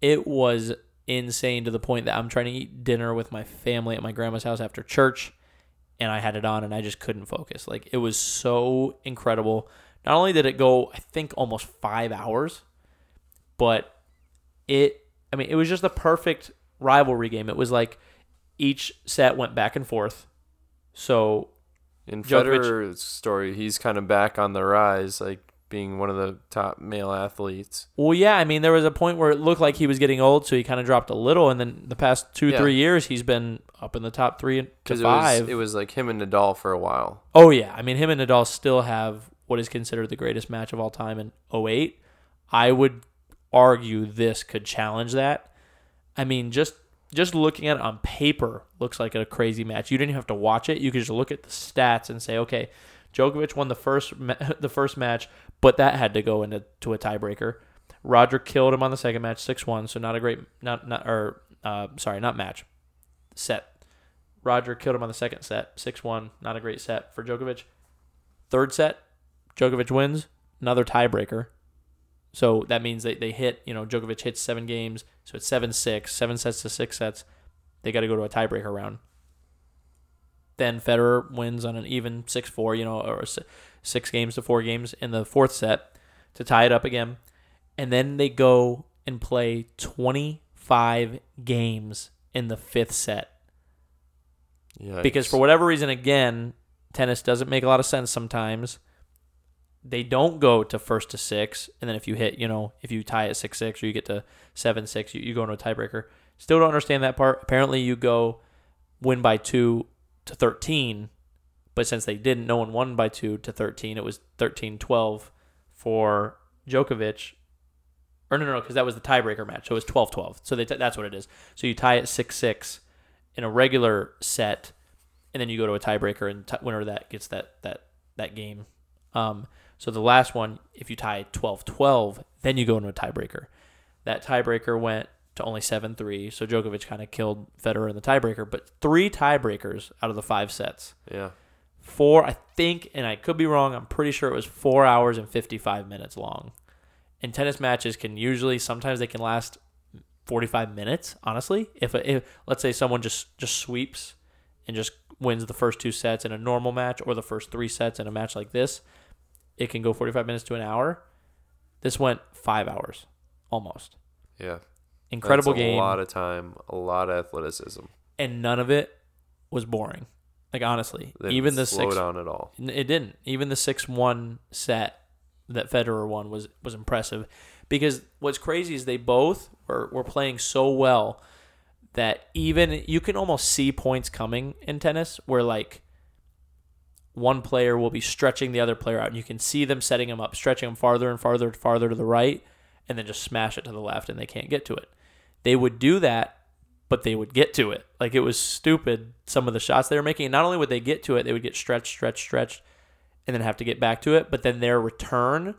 It was insane to the point that I'm trying to eat dinner with my family at my grandma's house after church and I had it on and I just couldn't focus. Like it was so incredible. Not only did it go, I think almost 5 hours, but it I mean, it was just the perfect rivalry game. It was like each set went back and forth. So In Djokovic- Federer's story, he's kind of back on the rise, like being one of the top male athletes. Well, yeah, I mean, there was a point where it looked like he was getting old, so he kind of dropped a little, and then the past two, Yeah. three years, he's been up in the top three to Because it was, it was like him and Nadal for a while. oh yeah, I mean, him and Nadal still have what is considered the greatest match of all time in 08. I would argue this could challenge that. I mean, just just looking at it on paper looks like a crazy match. You didn't even have to watch it. You could just look at the stats and say, okay, Djokovic won the first ma- (laughs) the first match, but that had to go into to a tiebreaker. Roger killed him on the second match, six one. So not a great not not or uh, sorry, not match set. Roger killed him on the second set, six one. Not a great set for Djokovic. Third set, Djokovic wins, another tiebreaker. So that means they, they hit, you know, Djokovic hits seven games. So it's 7 6, seven sets to six sets. They got to go to a tiebreaker round. then Federer wins on an even six four, you know, or six games to four games in the fourth set to tie it up again, and then they go and play twenty five games in the fifth set Yeah. because for whatever reason again tennis doesn't make a lot of sense sometimes they don't go to first to six and then if you hit you know if you tie at six six or you get to seven six you, you go into a tiebreaker. Still don't understand that part. Apparently you go win by two to 13 but since they didn't no one won by two to 13 it was 13-12 for Djokovic. Or no no no because that was the tiebreaker match. So it was 12-12 so they t- that's what it is. So you tie at 6-6 in a regular set, and then you go to a tiebreaker, and t- winner that gets that that that game. Um, so the last one, if you tie 12-12, then you go into a tiebreaker. That tiebreaker went to only 7-3, so Djokovic kind of killed Federer in the tiebreaker, but three tiebreakers out of the five sets. Yeah. Four, I think, and I could be wrong, I'm pretty sure it was four hours and 55 minutes long. And tennis matches can usually, sometimes they can last 45 minutes, honestly. If, if let's say someone just, just sweeps and just wins the first two sets in a normal match or the first three sets in a match like this, it can go 45 minutes to an hour. This went five hours almost. Yeah. Incredible That's a game. lot of time, a lot of athleticism. and none of it was boring. Like honestly, even the slow six, down at all. It didn't. Even the six one set that Federer won was was impressive, because what's crazy is they both were, were playing so well that even you can almost see points coming in tennis where like one player will be stretching the other player out and you can see them setting him up stretching him farther and farther and farther to the right and then just smash it to the left and they can't get to it. They would do that but they would get to it. Like it was stupid some of the shots they were making. And not only would they get to it they would get stretched stretched stretched and then have to get back to it but then their return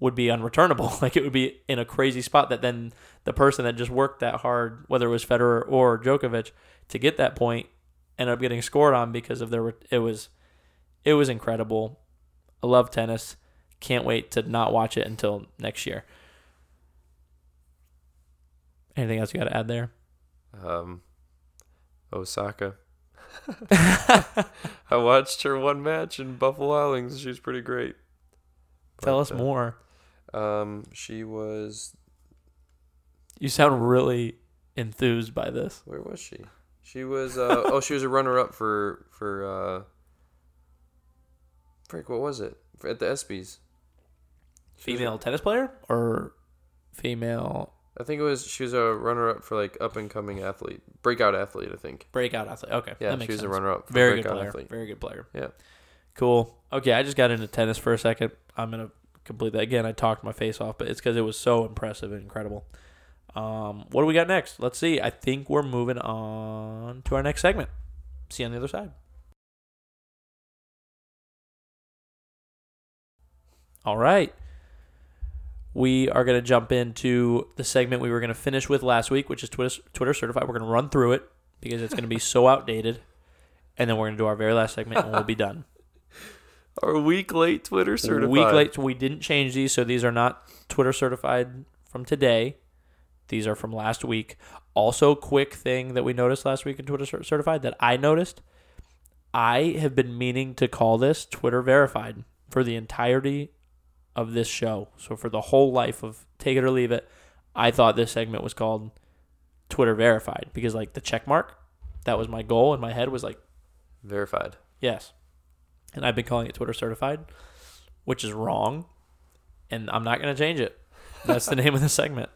would be unreturnable. (laughs) Like it would be in a crazy spot that then the person that just worked that hard whether it was Federer or Djokovic to get that point ended up getting scored on because of their it was it was incredible. I love tennis. Can't wait to not watch it until next year. Anything else you got to add there? Um, Osaka. (laughs) I watched her one match in Buffalo Islands. She's pretty great. Tell But, us uh, more. Um, she was. You sound really enthused by this. Where was she? She was. Uh, oh, she was a runner-up for for. Frick, what was it? At the ESPYS. She was a- Female tennis player or female I think it was. She was a runner-up for like up-and-coming athlete, breakout athlete. I think. breakout athlete? Okay, Yeah, that makes she was sense. a runner-up. For Very good player. athlete. Very good player. Yeah. Cool. Okay, I just got into tennis for a second. I'm gonna complete that again. I talked my face off, but it's because it was so impressive and incredible. Um, what do we got next? Let's see. I think we're moving on to our next segment. See you on the other side. All right. We are going to jump into the segment we were going to finish with last week, which is Twitter, Twitter certified. We're going to run through it because it's going to be so (laughs) outdated. And then we're going to do our very last segment and we'll be done. (laughs) Our week late Twitter certified. Week late, we didn't change these, so these are not Twitter certified from today. These are from last week. Also, quick thing that we noticed last week in Twitter certified that I noticed. I have been meaning to call this Twitter verified for the entirety of this show. So for the whole life of Take It or Leave It, I thought this segment was called Twitter verified because like the check mark, that was my goal in my head was like Verified. Yes. And I've been calling it Twitter certified, which is wrong. And I'm not going to change it. That's the name of the segment.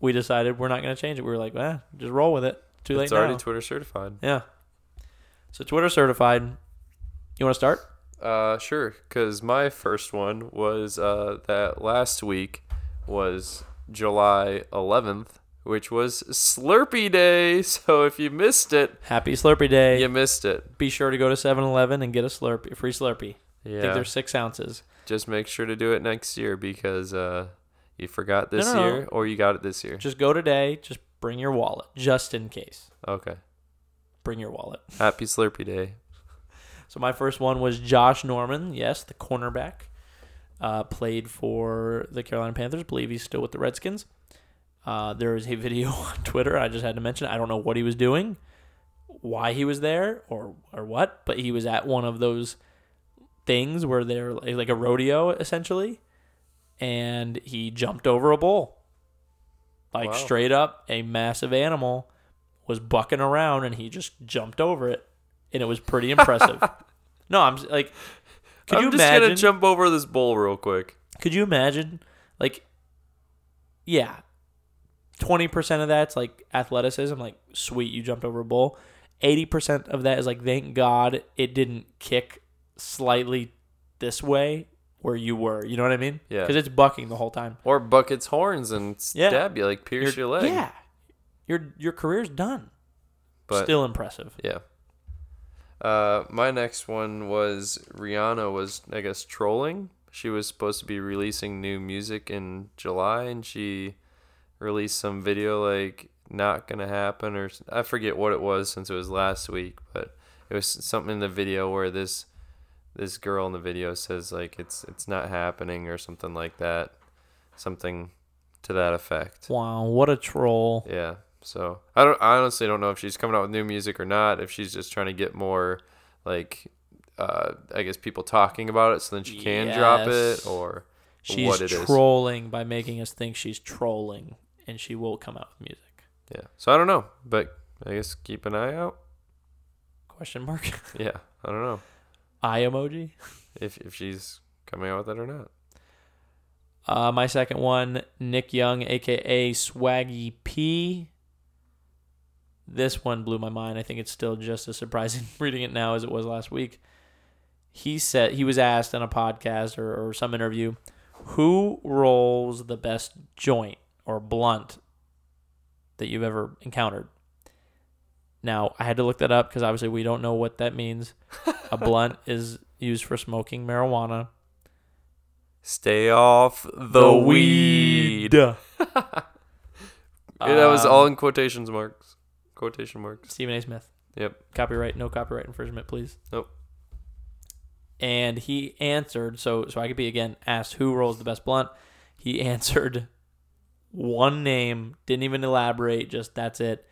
We decided we're not going to change it. We were like, eh, just roll with it. Too late It's already now. Twitter certified. yeah. So Twitter certified. You want to start? Uh, sure. Because my first one was uh, that last week was July 11th, which was Slurpee Day. (laughs) So if you missed it, Happy Slurpee Day. you missed it. Be sure to go to 7-Eleven and get a Slurpee, a free Slurpee. I think Yeah. they're six ounces. Just make sure to do it next year because uh, you forgot this no, no. year or you got it this year. Just go today. Just bring your wallet, just in case. Okay. Bring your wallet. Happy Slurpee Day. So my first one was Josh Norman. Yes, the cornerback. Uh, played for the Carolina Panthers. believe he's still with the Redskins. Uh, there was a video (laughs) on Twitter. I just had to mention. I don't know what he was doing. why he was there or or what, but he was at one of those things where they're like, a rodeo essentially, and he jumped over a bull. Like Wow. straight up, a massive animal was bucking around, and he just jumped over it, and it was pretty impressive. (laughs) no, I'm like, could I'm you just imagine? gonna jump over this bowl real quick. Could you imagine? Like, yeah, twenty percent of that's like athleticism. Like, sweet, you jumped over a bowl. Eighty percent of that is like, thank God it didn't kick slightly this way where you were. You know what I mean? Yeah. Because it's bucking the whole time. Or buck its horns and Yeah. stab you, like pierce your leg. Yeah, your your career's done. But Still impressive. yeah. Uh, my next one was Rihanna was I guess trolling. She was supposed to be releasing new music in July, and she released some video like not gonna happen, or I forget what it was since it was last week, but it was something in the video where this this girl in the video says like it's it's not happening or something like that, something to that effect. Wow, what a troll! Yeah. So I don't I honestly don't know if she's coming out with new music or not. If she's just trying to get more like uh I guess people talking about it so then she can drop it or She's what it is. trolling by making us think she's trolling, and she will come out with music. Yeah. So I don't know, but I guess keep an eye out. Question mark. (laughs) Yeah. I don't know Eye emoji. if if she's coming out with it or not. Uh, my second one, Nick Young, aka Swaggy P. This one blew my mind. I think it's still just as surprising (laughs) reading it now as it was last week. He said he was asked on a podcast or, or some interview, who rolls the best joint or blunt that you've ever encountered. Now I had to look that up because obviously we don't know what that means. (laughs) a blunt is used for smoking marijuana. Stay off the, weed. (laughs) Yeah, that was Um, all in quotations marks. Quotation marks. Stephen A. Smith. Yep. Copyright, no copyright infringement, please. Nope. And he answered, so so I could be again asked who rolls the best blunt. He (laughs) answered one name, didn't even elaborate, just that's it.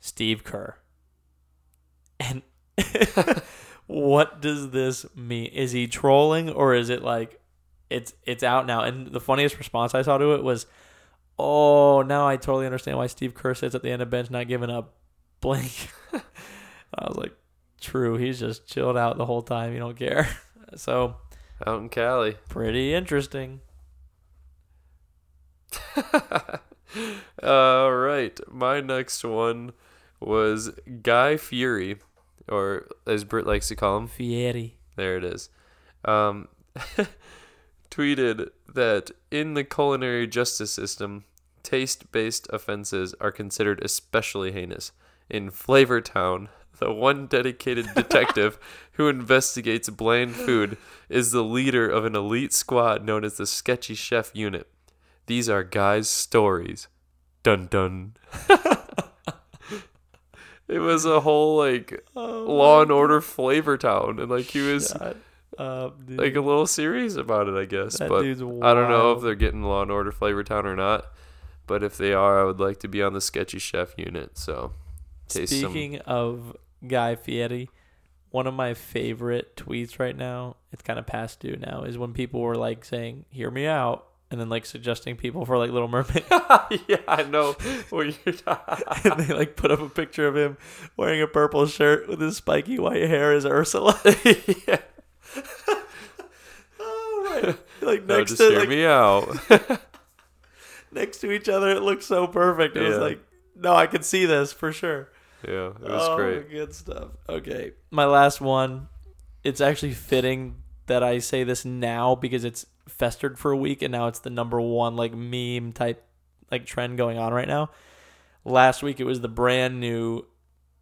Steve Kerr. And (laughs) what does this mean? Is he trolling or is it like it's it's out now? And the funniest response I saw to it was, "Oh, now I totally understand why Steve Kerr sits at the end of bench not giving up blink." (laughs) I was like, "True, he's just chilled out the whole time. You don't care." (laughs) So Out in Cali. pretty interesting. (laughs) All right. My next one was Guy Fury, or as Britt likes to call him. Fieri. There it is. Um, tweeted that in the culinary justice system, taste based offenses are considered especially heinous. In Flavortown, the one dedicated (laughs) detective who investigates bland food is the leader of an elite squad known as the Sketchy Chef Unit. These are Guy's stories. Dun dun. (laughs) it was a whole like Law and Order Flavortown, and like he was up, dude. like a little series about it, I guess. That but I don't know if they're getting Law and Order Flavor Town or not. But if they are, I would like to be on the Sketchy Chef unit. So taste some. Speaking of Guy Fieri, one of my favorite tweets right now, it's kind of past due now, is when people were like saying, Hear me out, and then like suggesting people for like Little Mermaid. (laughs) yeah, I know what you're. (laughs) (laughs) and they like put up a picture of him wearing a purple shirt with his spiky white hair as Ursula. yeah. Oh, right. (laughs) Like next to hear like, me out. (laughs) next to each other, it looked so perfect. It was like, no, I can see this for sure. yeah, it was oh, great. Good stuff. Okay. My last one. It's actually fitting that I say this now because it's festered for a week and now it's the number one like meme type like trend going on right now. Last week it was the brand new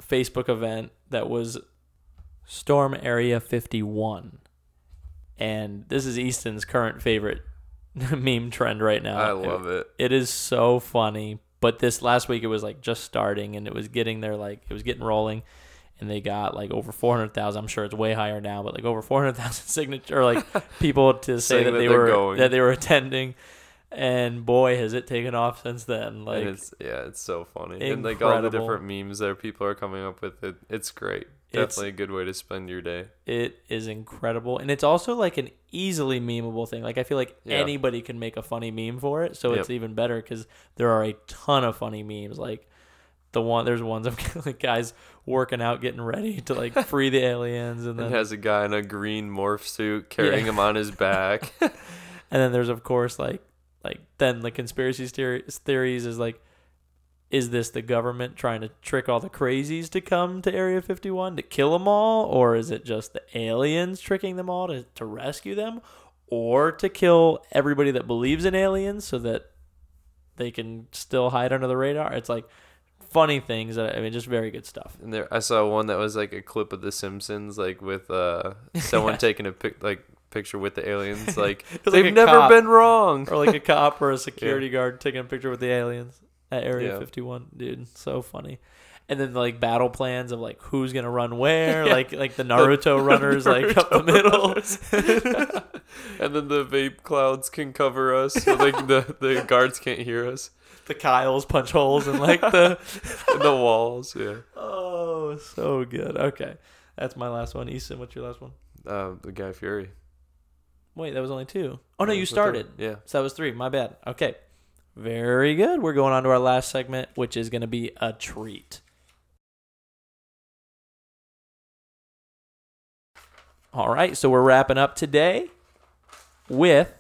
Facebook event that was Storm Area 51. And this is Easton's current favorite (laughs) meme trend right now. I love it. It is so funny. But this last week it was like just starting and it was getting there like it was getting rolling and they got like over 400,000. I'm sure it's way higher now, but like over 400,000 (laughs) signature like (laughs) people to say that, that they were going. that they were attending. and boy, has it taken off since then. Like and it's yeah, it's so funny, and like all the different memes that people are coming up with. It it's great. Definitely a good way to spend your day. it is incredible, and it's also like an easily memeable thing. Like I feel like Yeah. anybody can make a funny meme for it, so Yep. it's even better because there are a ton of funny memes. Like the one, there's ones of (laughs) like guys working out, getting ready to like (laughs) free the aliens, and And then has a guy in a green morph suit carrying Yeah. him on his (laughs) back. and then there's of course like like then the conspiracy theories is like is this the government trying to trick all the crazies to come to area 51 to kill them all or is it just the aliens tricking them all to, to rescue them or to kill everybody that believes in aliens so that they can still hide under the radar it's like funny things i mean just very good stuff And there, I saw one that was like a clip of The Simpsons, like with uh (laughs) someone Yeah. taking a pic, like picture with the aliens. (laughs) Like like they've never cop. been wrong. or like a cop or a (laughs) security guard taking a picture with the aliens at Area Yeah. 51. Dude, so funny. And then like battle plans of like who's gonna run where, (laughs) Yeah. like like the (laughs) Naruto runners like up the middle. (laughs) and then the vape clouds can cover us, so like the the guards can't hear us. the Kyles punch holes in like the the walls, yeah. oh so good. Okay, that's my last one. Easton, what's your last one? Uh, the Guy Fury. Wait, that was only two. Oh no, you started. Yeah. So that was three. My bad. Okay. Very good. We're going on to our last segment, which is going to be a treat. All right. So we're wrapping up today with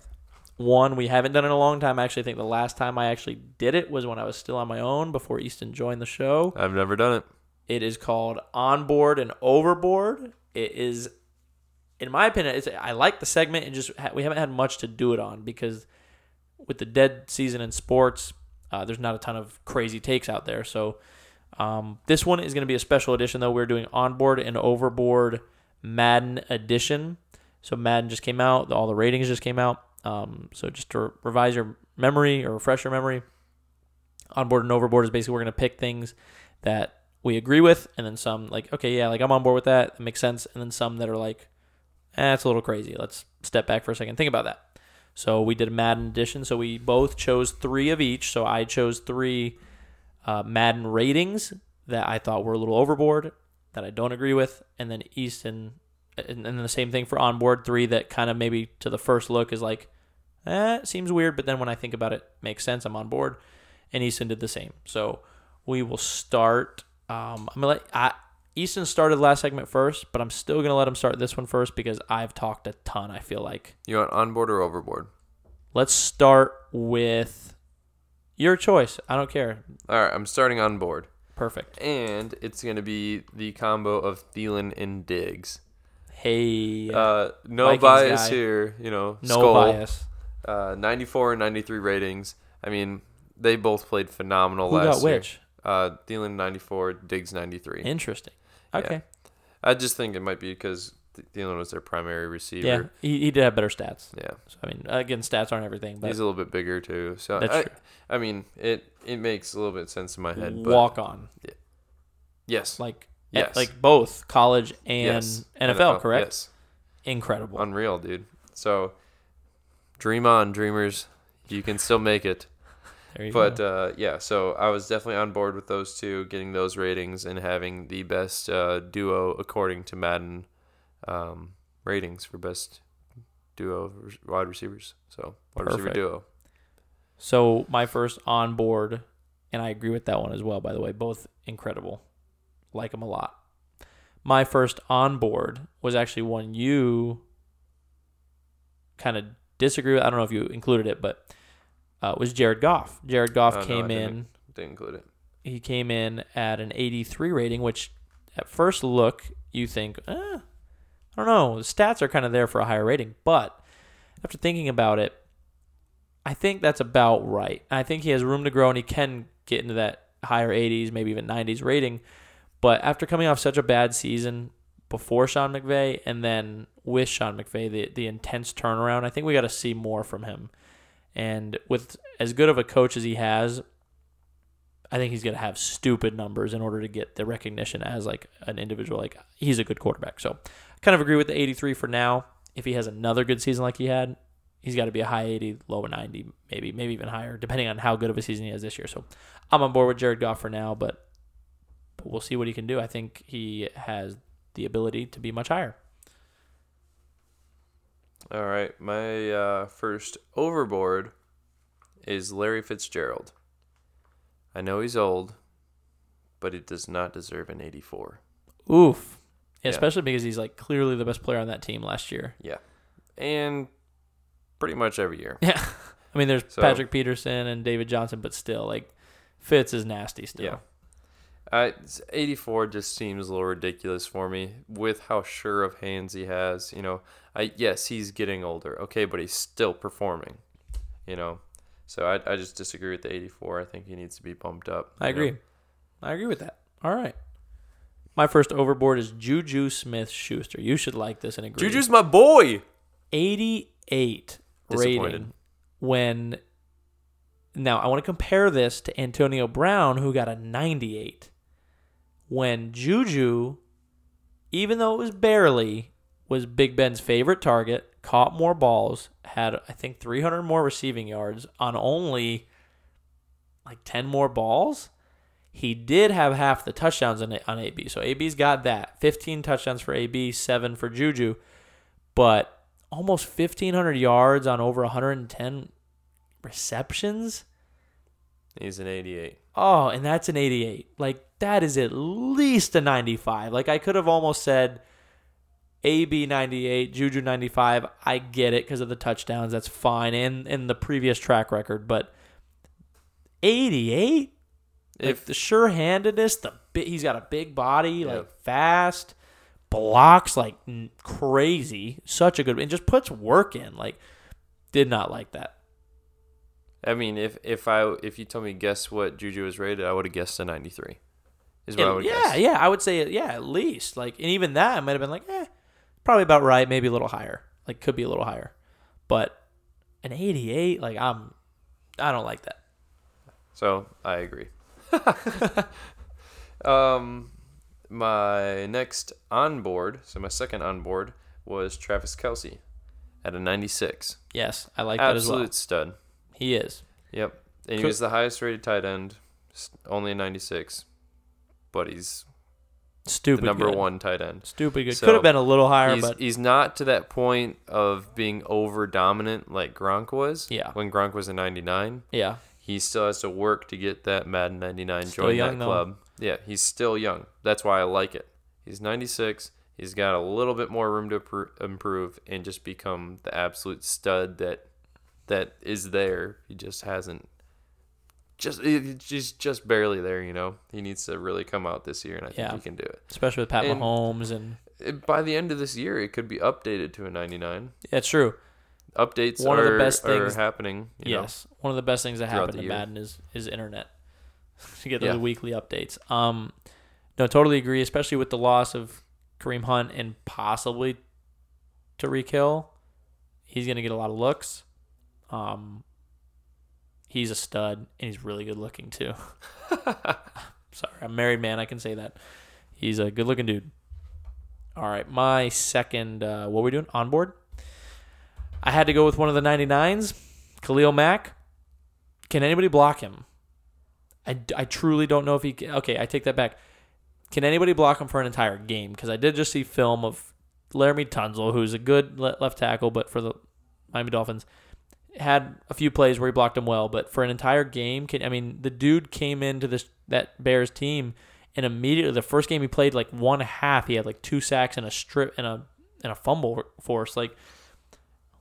one we haven't done in a long time. Actually, I actually think the last time I actually did it was when I was still on my own before Easton joined the show. I've never done it. It is called Onboard and Overboard. It is, in my opinion, it's, I like the segment and just ha- we haven't had much to do it on because with the dead season in sports, uh, there's not a ton of crazy takes out there. So um, this one is going to be a special edition though. We're doing Onboard and Overboard Madden edition. So Madden just came out. All the ratings just came out. Um, so just to revise your memory or refresh your memory, Onboard and Overboard is basically we're going to pick things that we agree with, and then some like, okay, yeah, like I'm on board with that. That makes sense. And then some that are like, eh, a little crazy. Let's step back for a second. Think about that. So we did a Madden edition. So we both chose three of each. So I chose three uh, Madden ratings that I thought were a little overboard, that I don't agree with, and then Easton, and, and the same thing for onboard three that kind of maybe to the first look is like, eh, it seems weird, but then when I think about it, makes sense. I'm on board, and Easton did the same. So we will start. Um, I'm gonna let I, Easton started last segment first, but I'm still gonna let him start this one first because I've talked a ton. I feel like. You want on board or overboard? Let's start with your choice. I don't care. All right, I'm starting on board, Perfect. and it's gonna be the combo of Thielen and Diggs. Hey, Uh, no Vikings bias guy. here, you know. no Skull. bias. Uh, 94 and 93 ratings. I mean, they both played phenomenal Who last got year. which? Uh, Thielen 94, Diggs 93. Interesting. Yeah. Okay. I just think it might be because Thielen was their primary receiver. Yeah, he, he did have better stats. Yeah. So I mean, again, stats aren't everything, but He's a little bit bigger too. So that's I, true. I mean, it it makes a little bit sense in my head. But Walk on, yes, like Yes. like both college and yes. NFL, correct? Yes, Incredible. unreal, dude. So, dream on, dreamers. You can still make it. But uh, yeah, so I was definitely on board with those two, getting those ratings and having the best uh, duo according to Madden um, ratings for best duo wide receivers. So wide receiver duo. So my first on board, and I agree with that one as well. By the way, both incredible, like them a lot. My first on board was actually one you kind of disagree with. I don't know if you included it, but uh, was Jared Goff. Jared Goff Oh, no, came didn't. in. Didn't include it. He came in at an 83 rating, which at first look you think, eh, I don't know. The stats are kind of there for a higher rating, but after thinking about it, I think that's about right. I think he has room to grow and he can get into that higher 80s, maybe even 90s rating. But after coming off such a bad season before Sean McVay and then with Sean McVay, the, the intense turnaround, I think we got to see more from him. And with as good of a coach as he has, I think he's going to have stupid numbers in order to get the recognition as like an individual. Like he's a good quarterback. So I kind of agree with the 83 for now. If he has another good season like he had, he's got to be a high 80, low 90, maybe maybe even higher, depending on how good of a season he has this year. So I'm on board with Jared Goff for now, but, but we'll see what he can do. I think he has the ability to be much higher. All right, my uh, first overboard is Larry Fitzgerald. I know he's old, but he does not deserve an 84. Oof. Yeah, Yeah. especially because he's like clearly the best player on that team last year. Yeah, and pretty much every year. Yeah. (laughs) I mean, there's So- Patrick Peterson and David Johnson, but still, like, Fitz is nasty still. Yeah. Uh, I 84 just seems a little ridiculous for me with how sure of hands he has. You know, I yes he's getting older, okay, but he's still performing. You know, so I I just disagree with the 84. I think he needs to be bumped up. I you know. agree. I agree with that. All right. My first overboard is Juju Smith Schuster. You should like this and agree. Juju's my boy. 88 rating when now I want to compare this to Antonio Brown who got a 98 when Juju even though it was barely was Big Ben's favorite target caught more balls had I think 300 more receiving yards on only like 10 more balls. He did have half the touchdowns on, on AB so AB's got that. 15 touchdowns for AB 7 for Juju but almost 1500 yards on over 110 receptions He's an 88. oh and that's an 88 like that is at least a 95 like i could have almost said ab 98 juju 95 i get it because of the touchdowns. That's fine and and the previous track record but 88 like If the sure-handedness the bi- he's got a big body Yeah. like fast blocks like n- crazy. Such a good and just puts work in. Like did not like that I mean, if if I if you told me guess what Juju was rated, I would have guessed a 93. Is what I would yeah, guess. yeah, yeah. I would say yeah, at least like, and even that I might have been like, eh, probably about right, maybe a little higher, like could be a little higher, but an eighty-eight, like I'm, I don't like that. So I agree. (laughs) um, my next on board, so my second on board was Travis Kelce at a 96. Yes, I like that as Absolute well. stud. He is Yep. And he Could- was the highest rated tight end, s- only a 96. But he's stupid the number good. one tight end. Stupid good. So, Could have been a little higher, He's, but he's not to that point of being over dominant like Gronk was. Yeah. When Gronk was a 99. yeah, he still has to work to get that Madden 99 Still join young, that though. club. Yeah, he's still young. That's why I like it. He's 96. He's got a little bit more room to pr- improve and just become the absolute stud that that is there. He just hasn't just he- he's just barely there, you know. He needs to really come out this year and I think Yeah. he can do it. especially with Pat And- Mahomes, and It- By the end of this year, it could be updated to a 99. Yeah, true. Updates One of are, the best are things- happening. You yes, one of the best things that happened to year. Madden is is internet. (laughs) to get those Yeah. weekly updates. Um, no, totally agree. Especially with the loss of Kareem Hunt and possibly Tyreek Hill, he's gonna get a lot of looks. Um, he's a stud and he's really good looking too. (laughs) Sorry, I'm a married man. I can say that. He's a good looking dude. All right, my second. Uh, what are we doing? On board. I had to go with one of the 99s, Khalil Mack. Can anybody block him? I, I truly don't know if he. Okay, I take that back. Can anybody block him for an entire game? Because I did just see film of Laremy Tunsil, who's a good left tackle, but for the Miami Dolphins, had a few plays where he blocked him well. But for an entire game, can I mean the dude came into this that Bears team and immediately the first game he played like one half he had like two sacks and a strip and a and a fumble force like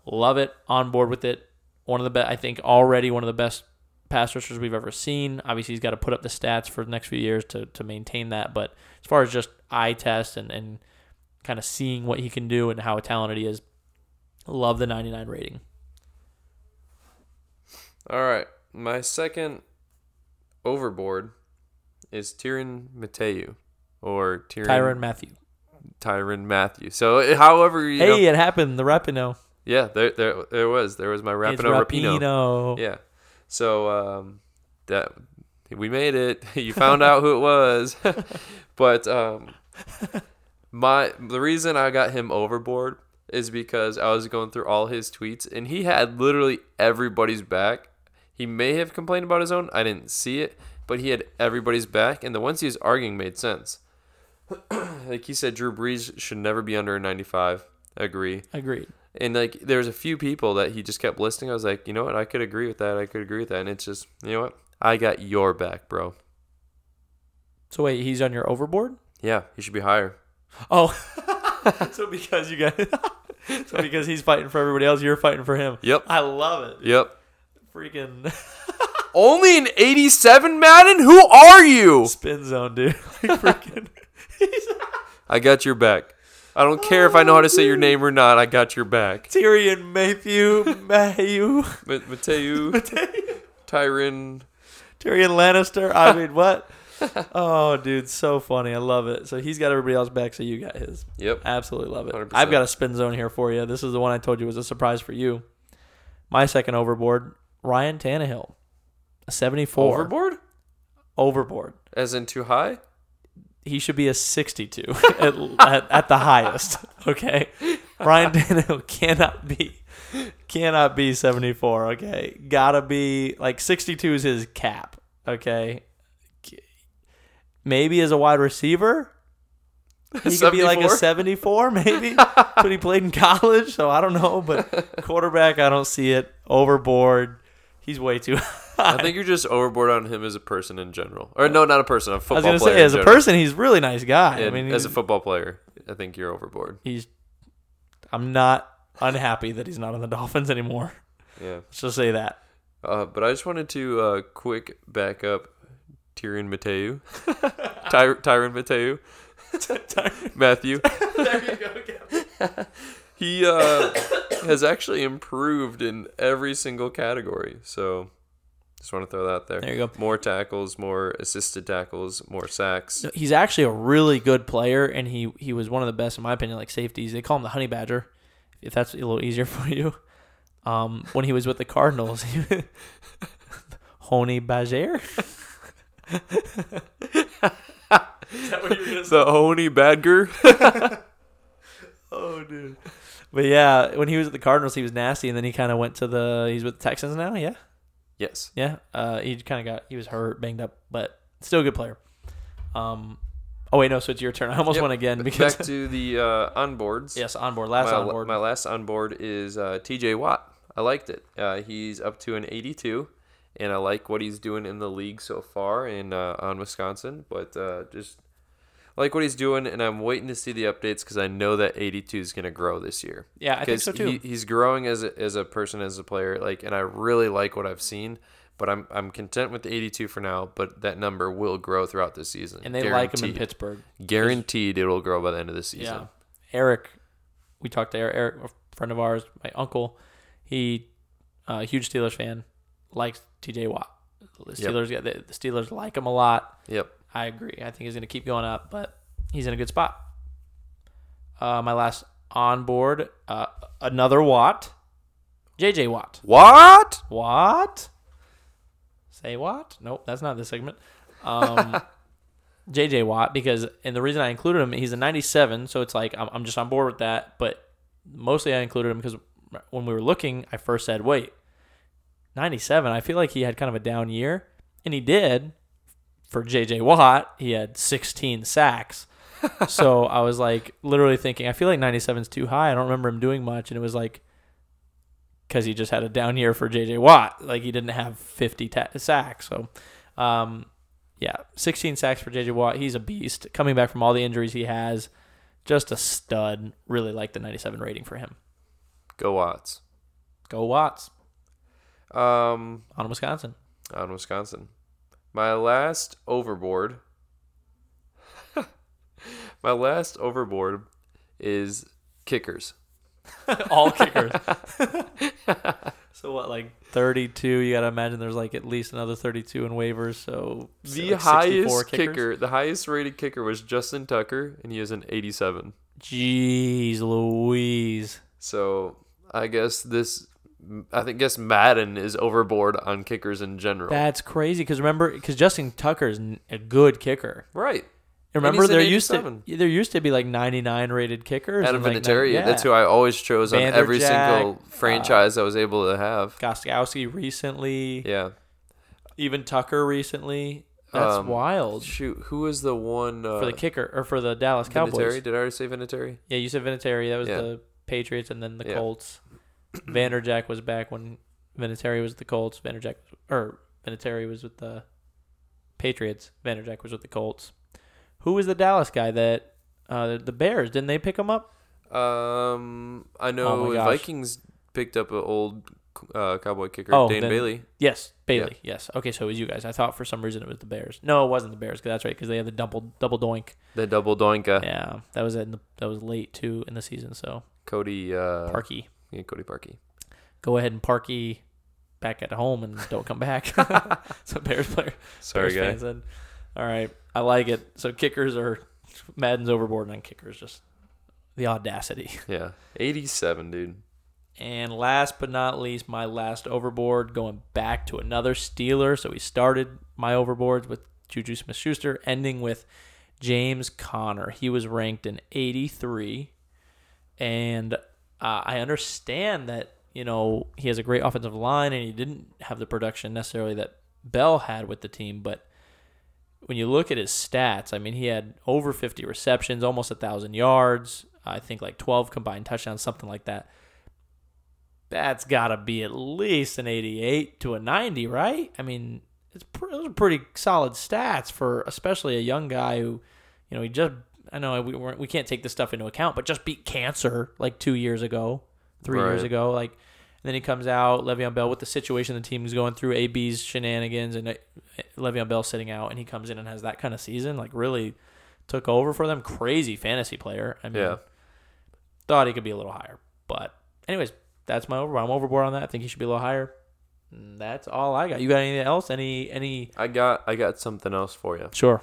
love it on board with it one of the best I think already one of the best pass rushers we've ever seen obviously he's got to put up the stats for the next few years to to maintain that but as far as just eye test and and kind of seeing what he can do and how talented he is love the 99 rating All right. My second overboard is Tyron Mateu or Tyron Tyrann Mathieu Tyrann Mathieu. So, however, you know, hey it happened the Rapino yeah, there, there, there was, there was my it's Rapino Rapino. Rapino Yeah. So um, that we made it. (laughs) You found out who it was, (laughs) but um, my the reason I got him overboard is because I was going through all his tweets and he had literally everybody's back. He may have complained about his own. I didn't see it, but he had everybody's back, and the ones he was arguing made sense. (clears throat) like he said, Drew Brees should never be under a 95. Agree. Agreed. And like there's a few people that he just kept listing. I was like, you know what? I could agree with that. I could agree with that. And it's just, you know what? I got your back, bro. So wait, he's on your overboard? Yeah, he should be higher. Oh, (laughs) so because you guys, (laughs) so because he's fighting for everybody else, you're fighting for him. Yep. I love it. Yep. Freaking (laughs) Only an 87 Madden? Who are you? spin zone, dude. (laughs) Like freaking. (laughs) I got your back. I don't care if I know how to say your name or not. I got your back. Tyrion Mayhew, Mayhew, Ma- Mateu, Tyron. Tyrion Lannister. I mean, what? Oh, dude, so funny. I love it. So he's got everybody else back, so you got his. Yep. Absolutely love it. 100%. I've got a spin zone here for you. This is the one I told you was a surprise for you. My second overboard, Ryan Tannehill, a 74. Overboard? Overboard. As in too high? He should be a 62 (laughs) at, at, at the highest. (laughs) Okay. Ryan (laughs) Tannehill cannot be cannot be 74. Okay. Gotta be like 62 is his cap. Okay. Maybe as a wide receiver, he could be like a 74, maybe. but he played in college, so I don't know. But quarterback, I don't see it. Overboard, he's way too high. I think you're just overboard on him as a person in general. Or no, not a person, a I football was gonna player. say, as a general. person, he's a really nice guy. I mean, as a football player, I think you're overboard. he's. I'm not unhappy that he's not on the Dolphins anymore. Yeah. Let's just say that. Uh, but I just wanted to uh, quick back up Tyrion Mateu. Ty- Tyron Mateu. (laughs) Matthew. (laughs) there you go. (laughs) Again. He uh, (coughs) has actually improved in every single category. So just want to throw that out there. There you go. More tackles, more assisted tackles, more sacks. He's actually a really good player, and he he was one of the best in my opinion. Like safeties, they call him the Honey Badger, if that's a little easier (laughs) for you. Um, when he was with the Cardinals, he, (laughs) Honey Badger. Is that what you were gonna (laughs) The Honey Badger. Oh, dude. But yeah, when he was at the Cardinals, he was nasty, and then he kind of went to the. He's with the Texans now. Yeah, yes. yeah. Uh, he kind of got. He was hurt, banged up, but still a good player. Um. Oh wait, no. So it's your turn. (laughs) I almost Yep. went again because Back to (laughs) the uh, onboards. yes, onboard. Last my, on board. my last onboard is uh, TJ Watt. I liked it. Uh, he's up to an 82, and I like what he's doing in the league so far in uh, on Wisconsin. But uh, just like what he's doing, and I'm waiting to see the updates because I know that 82 is going to grow this year. yeah, I think so too. He, he's growing as a, as a person, as a player. Like, and I really like what I've seen. But I'm I'm content with the 82 for now. But that number will grow throughout the season. and they like him in Pittsburgh. Guaranteed, it will grow by the end of the season. Yeah. Eric, we talked to Eric, Eric, a friend of ours, my uncle. He, a huge Steelers fan, likes T.J. Watt. The Yep. Steelers, yeah, the, the Steelers like him a lot. Yep. I agree. I think he's going to keep going up, but he's in a good spot. Uh, my last on board, uh, another Watt, J.J. Watt. What? What? Say what? Nope, that's not this segment. Um, (laughs) JJ Watt, because, and the reason I included him, he's a 97, so it's like I'm, I'm just on board with that. But mostly I included him because when we were looking, I first said, wait, 97, I feel like he had kind of a down year. And he did for JJ Watt. He had 16 sacks. (laughs) so I was like, literally thinking, I feel like 97 is too high. I don't remember him doing much. And it was like, because he just had a down year for JJ Watt. Like he didn't have 50 ta- sacks. So, um, yeah, 16 sacks for JJ Watt. He's a beast. Coming back from all the injuries he has, just a stud. Really like the 97 rating for him. Go Watts. Go Watts Um, on Wisconsin. on Wisconsin. My last overboard. (laughs) my last overboard is kickers. (laughs) all kickers. (laughs) so what, like 32? You got to imagine there's like at least another 32 in waivers. So The like highest kickers. kicker, the highest rated kicker was Justin Tucker, and he is an 87. Jeez Louise. So I guess this, I think, guess Madden is overboard on kickers in general. That's crazy because remember, because Justin Tucker is a good kicker. right. Remember there used to there used to be like 99 rated kickers. Adam and like, Vinatieri, yeah. that's who I always chose on every single franchise I was able to have. Gostkowski recently, Yeah. even Tucker recently. That's Um, wild Shoot, who was the one uh, for the kicker or for the Dallas Cowboys. Did I already say Vinatieri? Yeah, you said Vinatieri. That was Yeah. the Patriots, and then the Yeah. Colts. (clears throat) Vanderjagt was back when Vinatieri was with the Colts. Vanderjagt or Vinatieri was with the Patriots. Vanderjagt was with the Colts. Who was the Dallas guy that uh, the Bears didn't they pick him up? Um, I Oh know the. Vikings picked up an old uh, Cowboy kicker, Oh, Dane then- Bailey. Yes, Bailey. Yes. Okay, so it was you guys. I thought for some reason it was the Bears. No, it wasn't the Bears. 'cause that's right because they had the double double doink. The double doinka. Yeah, that was in the, that was late too in the season. So Cody uh, Parkey, Yeah, Cody Parkey. go ahead and Parkey back at home and don't come back. (laughs) (laughs) so Bears player. Sorry, Bears guy. fans. All right, I like it. So kickers are Madden's overboard on kickers. Just the audacity. (laughs) Yeah, eighty-seven, dude. And last but not least, my last overboard going back to another Steeler. So we started my overboards with Juju Smith Schuster, ending with James Conner. He was ranked in 83. And uh, I understand that, you know, he has a great offensive line and he didn't have the production necessarily that Bell had with the team. But when you look at his stats, I mean, he had over 50 receptions, almost a 1,000 yards. I think like 12 combined touchdowns, something like that that's got to be at least an 88 to a 90, right? I mean, it's pr- those are pretty solid stats for especially a young guy who, you know, he just I know we weren't, we can't take this stuff into account, but just beat cancer like 2 years ago, 3 years ago, like and then he comes out, Le'Veon Bell, with the situation the team is going through, AB's shenanigans, and uh, Le'Veon Bell sitting out, and he comes in and has that kind of season, like really took over for them. Crazy fantasy player. I mean, Yeah. thought he could be a little higher. But anyways, that's my overboard. I'm overboard on that. I think he should be a little higher. That's all I got. You got anything else? Any any I got I got something else for you. Sure.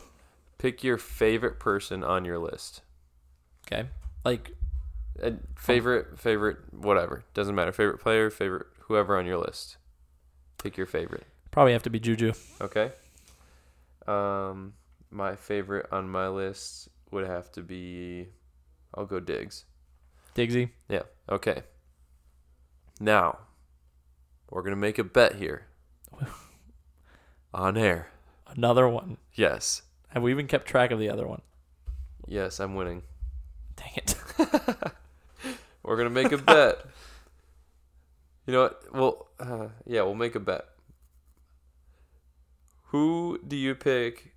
Pick your favorite person on your list. Okay. Like And favorite, favorite, whatever. Doesn't matter. Favorite player, favorite, whoever on your list. Pick your favorite. probably have to be Juju. Okay. Um, my favorite on my list would have to be. I'll go Diggs. Diggsy. Yeah. Okay. Now, we're gonna make a bet here. (laughs) On air. Another one. Yes. Have we even kept track of the other one? Yes, I'm winning. Dang it. (laughs) We're gonna make a (laughs) bet. You know what? Well, uh, yeah, we'll make a bet. Who do you pick?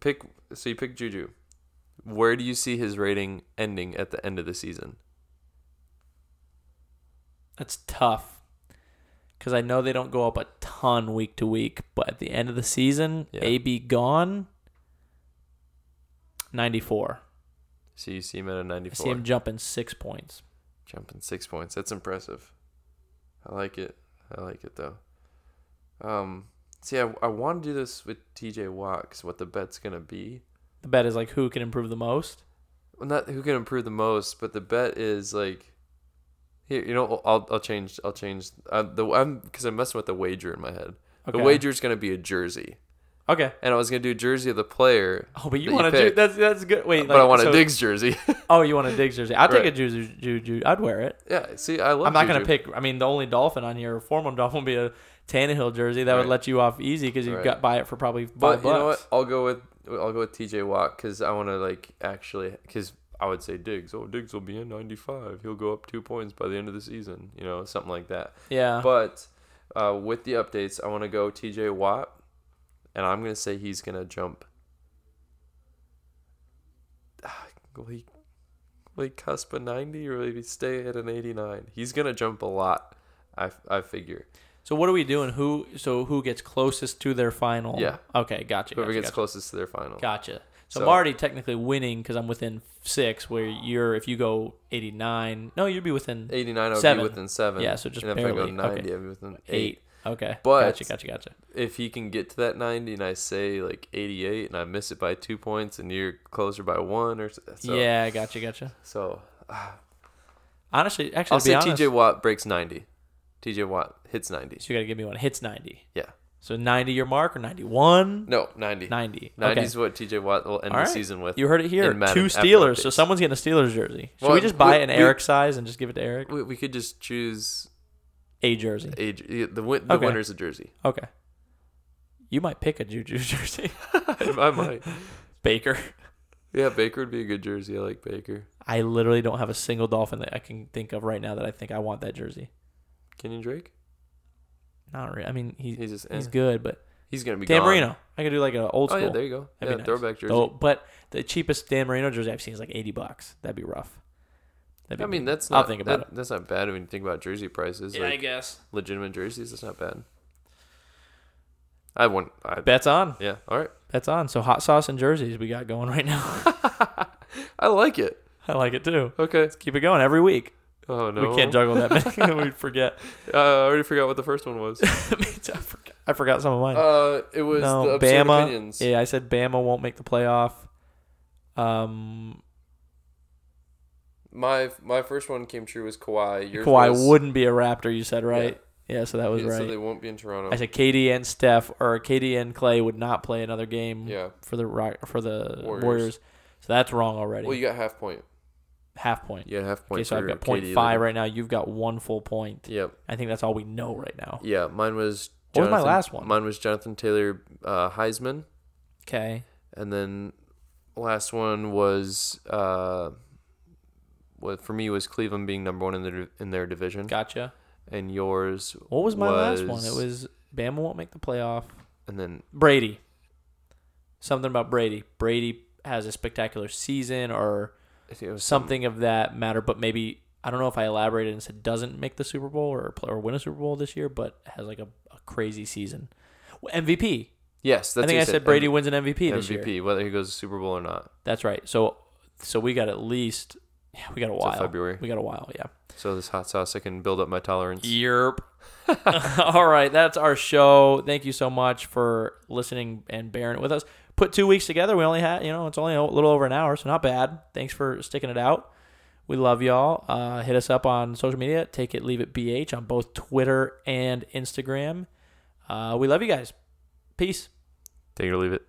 Pick. So you pick Juju. Where do you see his rating ending at the end of the season? That's tough. Because I know they don't go up a ton week to week, but at the end of the season, Yeah. AB gone. 94. So you see him at a I 94. see him jumping six points. Jumping six points. That's impressive. I like it. I like it though. Um, see, I, I want to do this with TJ Watt 'cause what the bet's gonna be. The bet is like who can improve the most. Well, not who can improve the most, but the bet is like, here. You know, I'll I'll change. I'll change. Uh, the I'm because I'm messing with the wager in my head. Okay. The wager is gonna be a jersey, Okay. and I was gonna do jersey of the player, Oh, but you want to do that's that's good. Wait, but I like, want a so- Diggs jersey. (laughs) Oh, you want a Diggs jersey? I'll take a Right. Juju. Juju. I'd wear it. yeah. See, I love. I'm not gonna pick. I mean, the only Dolphin on here, former Dolphin, would be a Tannehill jersey. That would let you off easy because you Right. got buy it for probably five But bucks. you know what? I'll go with I'll go with TJ Watt because I want to like actually because I would say Diggs. Oh, Diggs will be in 95. He'll go up two points by the end of the season. You know, something like that. Yeah. But uh, with the updates, I want to go TJ Watt, and I'm gonna say he's gonna jump. (sighs) Will he? Will he cusp a 90 or will he stay at an 89? He's gonna jump a lot. I, I figure. so what are we doing? Who? So who gets closest to their final? Yeah. Okay. Gotcha. Whoever gotcha, gets gotcha. closest to their final. Gotcha. So, So- I'm already technically winning because I'm within six. Where you're, if you go 89, no, you'd be within 89 I would Seven. be within seven. Yeah, so just and if I go barely. 90, Okay. I'd be within eight. eight. Okay. But- gotcha. Gotcha. Gotcha. If he can get to that 90 and I say like 88 and I miss it by two points and you're closer by one or so. yeah. Gotcha. Gotcha. So ah, Honestly, actually, I'll to say honest, TJ Watt breaks 90. TJ Watt hits 90. So you gotta give me one. Hits 90. Yeah. So 90 your mark or 91? No, 90. 90. 90 okay. is what TJ Watt will end All the season with. You heard it here. Two Steelers. So someone's getting a Steelers jersey. Should Well, we just buy we- an we- Eric size and just give it to Eric? we, we could just choose A jersey. a the win, the Okay. winner's a jersey. Okay. You might pick a Juju (laughs) jersey. (laughs) I might. Baker. Yeah, Baker would be a good jersey. I like Baker. I literally don't have a single Dolphin that I can think of right now that I think I want that jersey. Kenyon Drake. Not really. I mean, he, He's just he's eh. good, but he's gonna be Dan gone. Marino. I could do like an old Oh school. yeah, there you go. That'd yeah, be nice. throwback jersey. Oh, but the cheapest Dan Marino jersey I've seen is like 80 bucks. That'd be rough. I mean, that's I'll not. think about that- That's not bad when you think about jersey prices. yeah, I guess. legitimate jerseys, that's not bad. I want. I, Bets on. yeah. All right. Bets on. So hot sauce and jerseys we got going right now. (laughs) (laughs) I like it. I like it too. Okay. Let's keep it going every week. Oh no. We can't juggle that many. (laughs) we forget. Uh, I already forgot what the first one was. I forgot, I forgot some of mine. Uh, it was no, the Bama. opinions. Yeah, I said Bama won't make the playoff. Um, My my first one came true was Kawhi. Yours Kawhi was, wouldn't be a Raptor. You said right. Yeah, so that was yeah, right. So they won't be in Toronto. I said KD and Steph or KD and Clay would not play another game yeah. for the Rock for the Warriors. Warriors. So that's wrong already. Well, you got half point. Half point. Yeah, half point. okay, so I've got point KD five right now. You've got one full point. Yep. I think that's all we know right now. Yeah, mine was. What was my last one? Mine was Jonathan Taylor uh, Heisman, Okay. and then last one was uh, what for me was Cleveland being number one in their in their division, Gotcha. and yours What was my last one? It was- was Bama won't make the playoff. and then Brady. Something about Brady. Brady has a spectacular season or I think it was something of that matter, but maybe I don't know if I elaborated and said doesn't make the Super Bowl or play, or win a Super Bowl this year, but has like a, a crazy season. MVP. Yes, that's I think I you said Brady wins an MVP, this MVP, year. whether he goes to Super Bowl or not. That's right. So so we got at least yeah, we got a while. February. We got a while, yeah. So this hot sauce, I can build up my tolerance. Yerp. (laughs) All right, that's our show. Thank you so much for listening and bearing it with us. Put two weeks together. We only had, you know, it's only a little over an hour, so not bad. Thanks for sticking it out. We love y'all. Uh, hit us up on social media. Take it, leave it, BH on both Twitter and Instagram. Uh, we love you guys. Peace. Take it or leave it.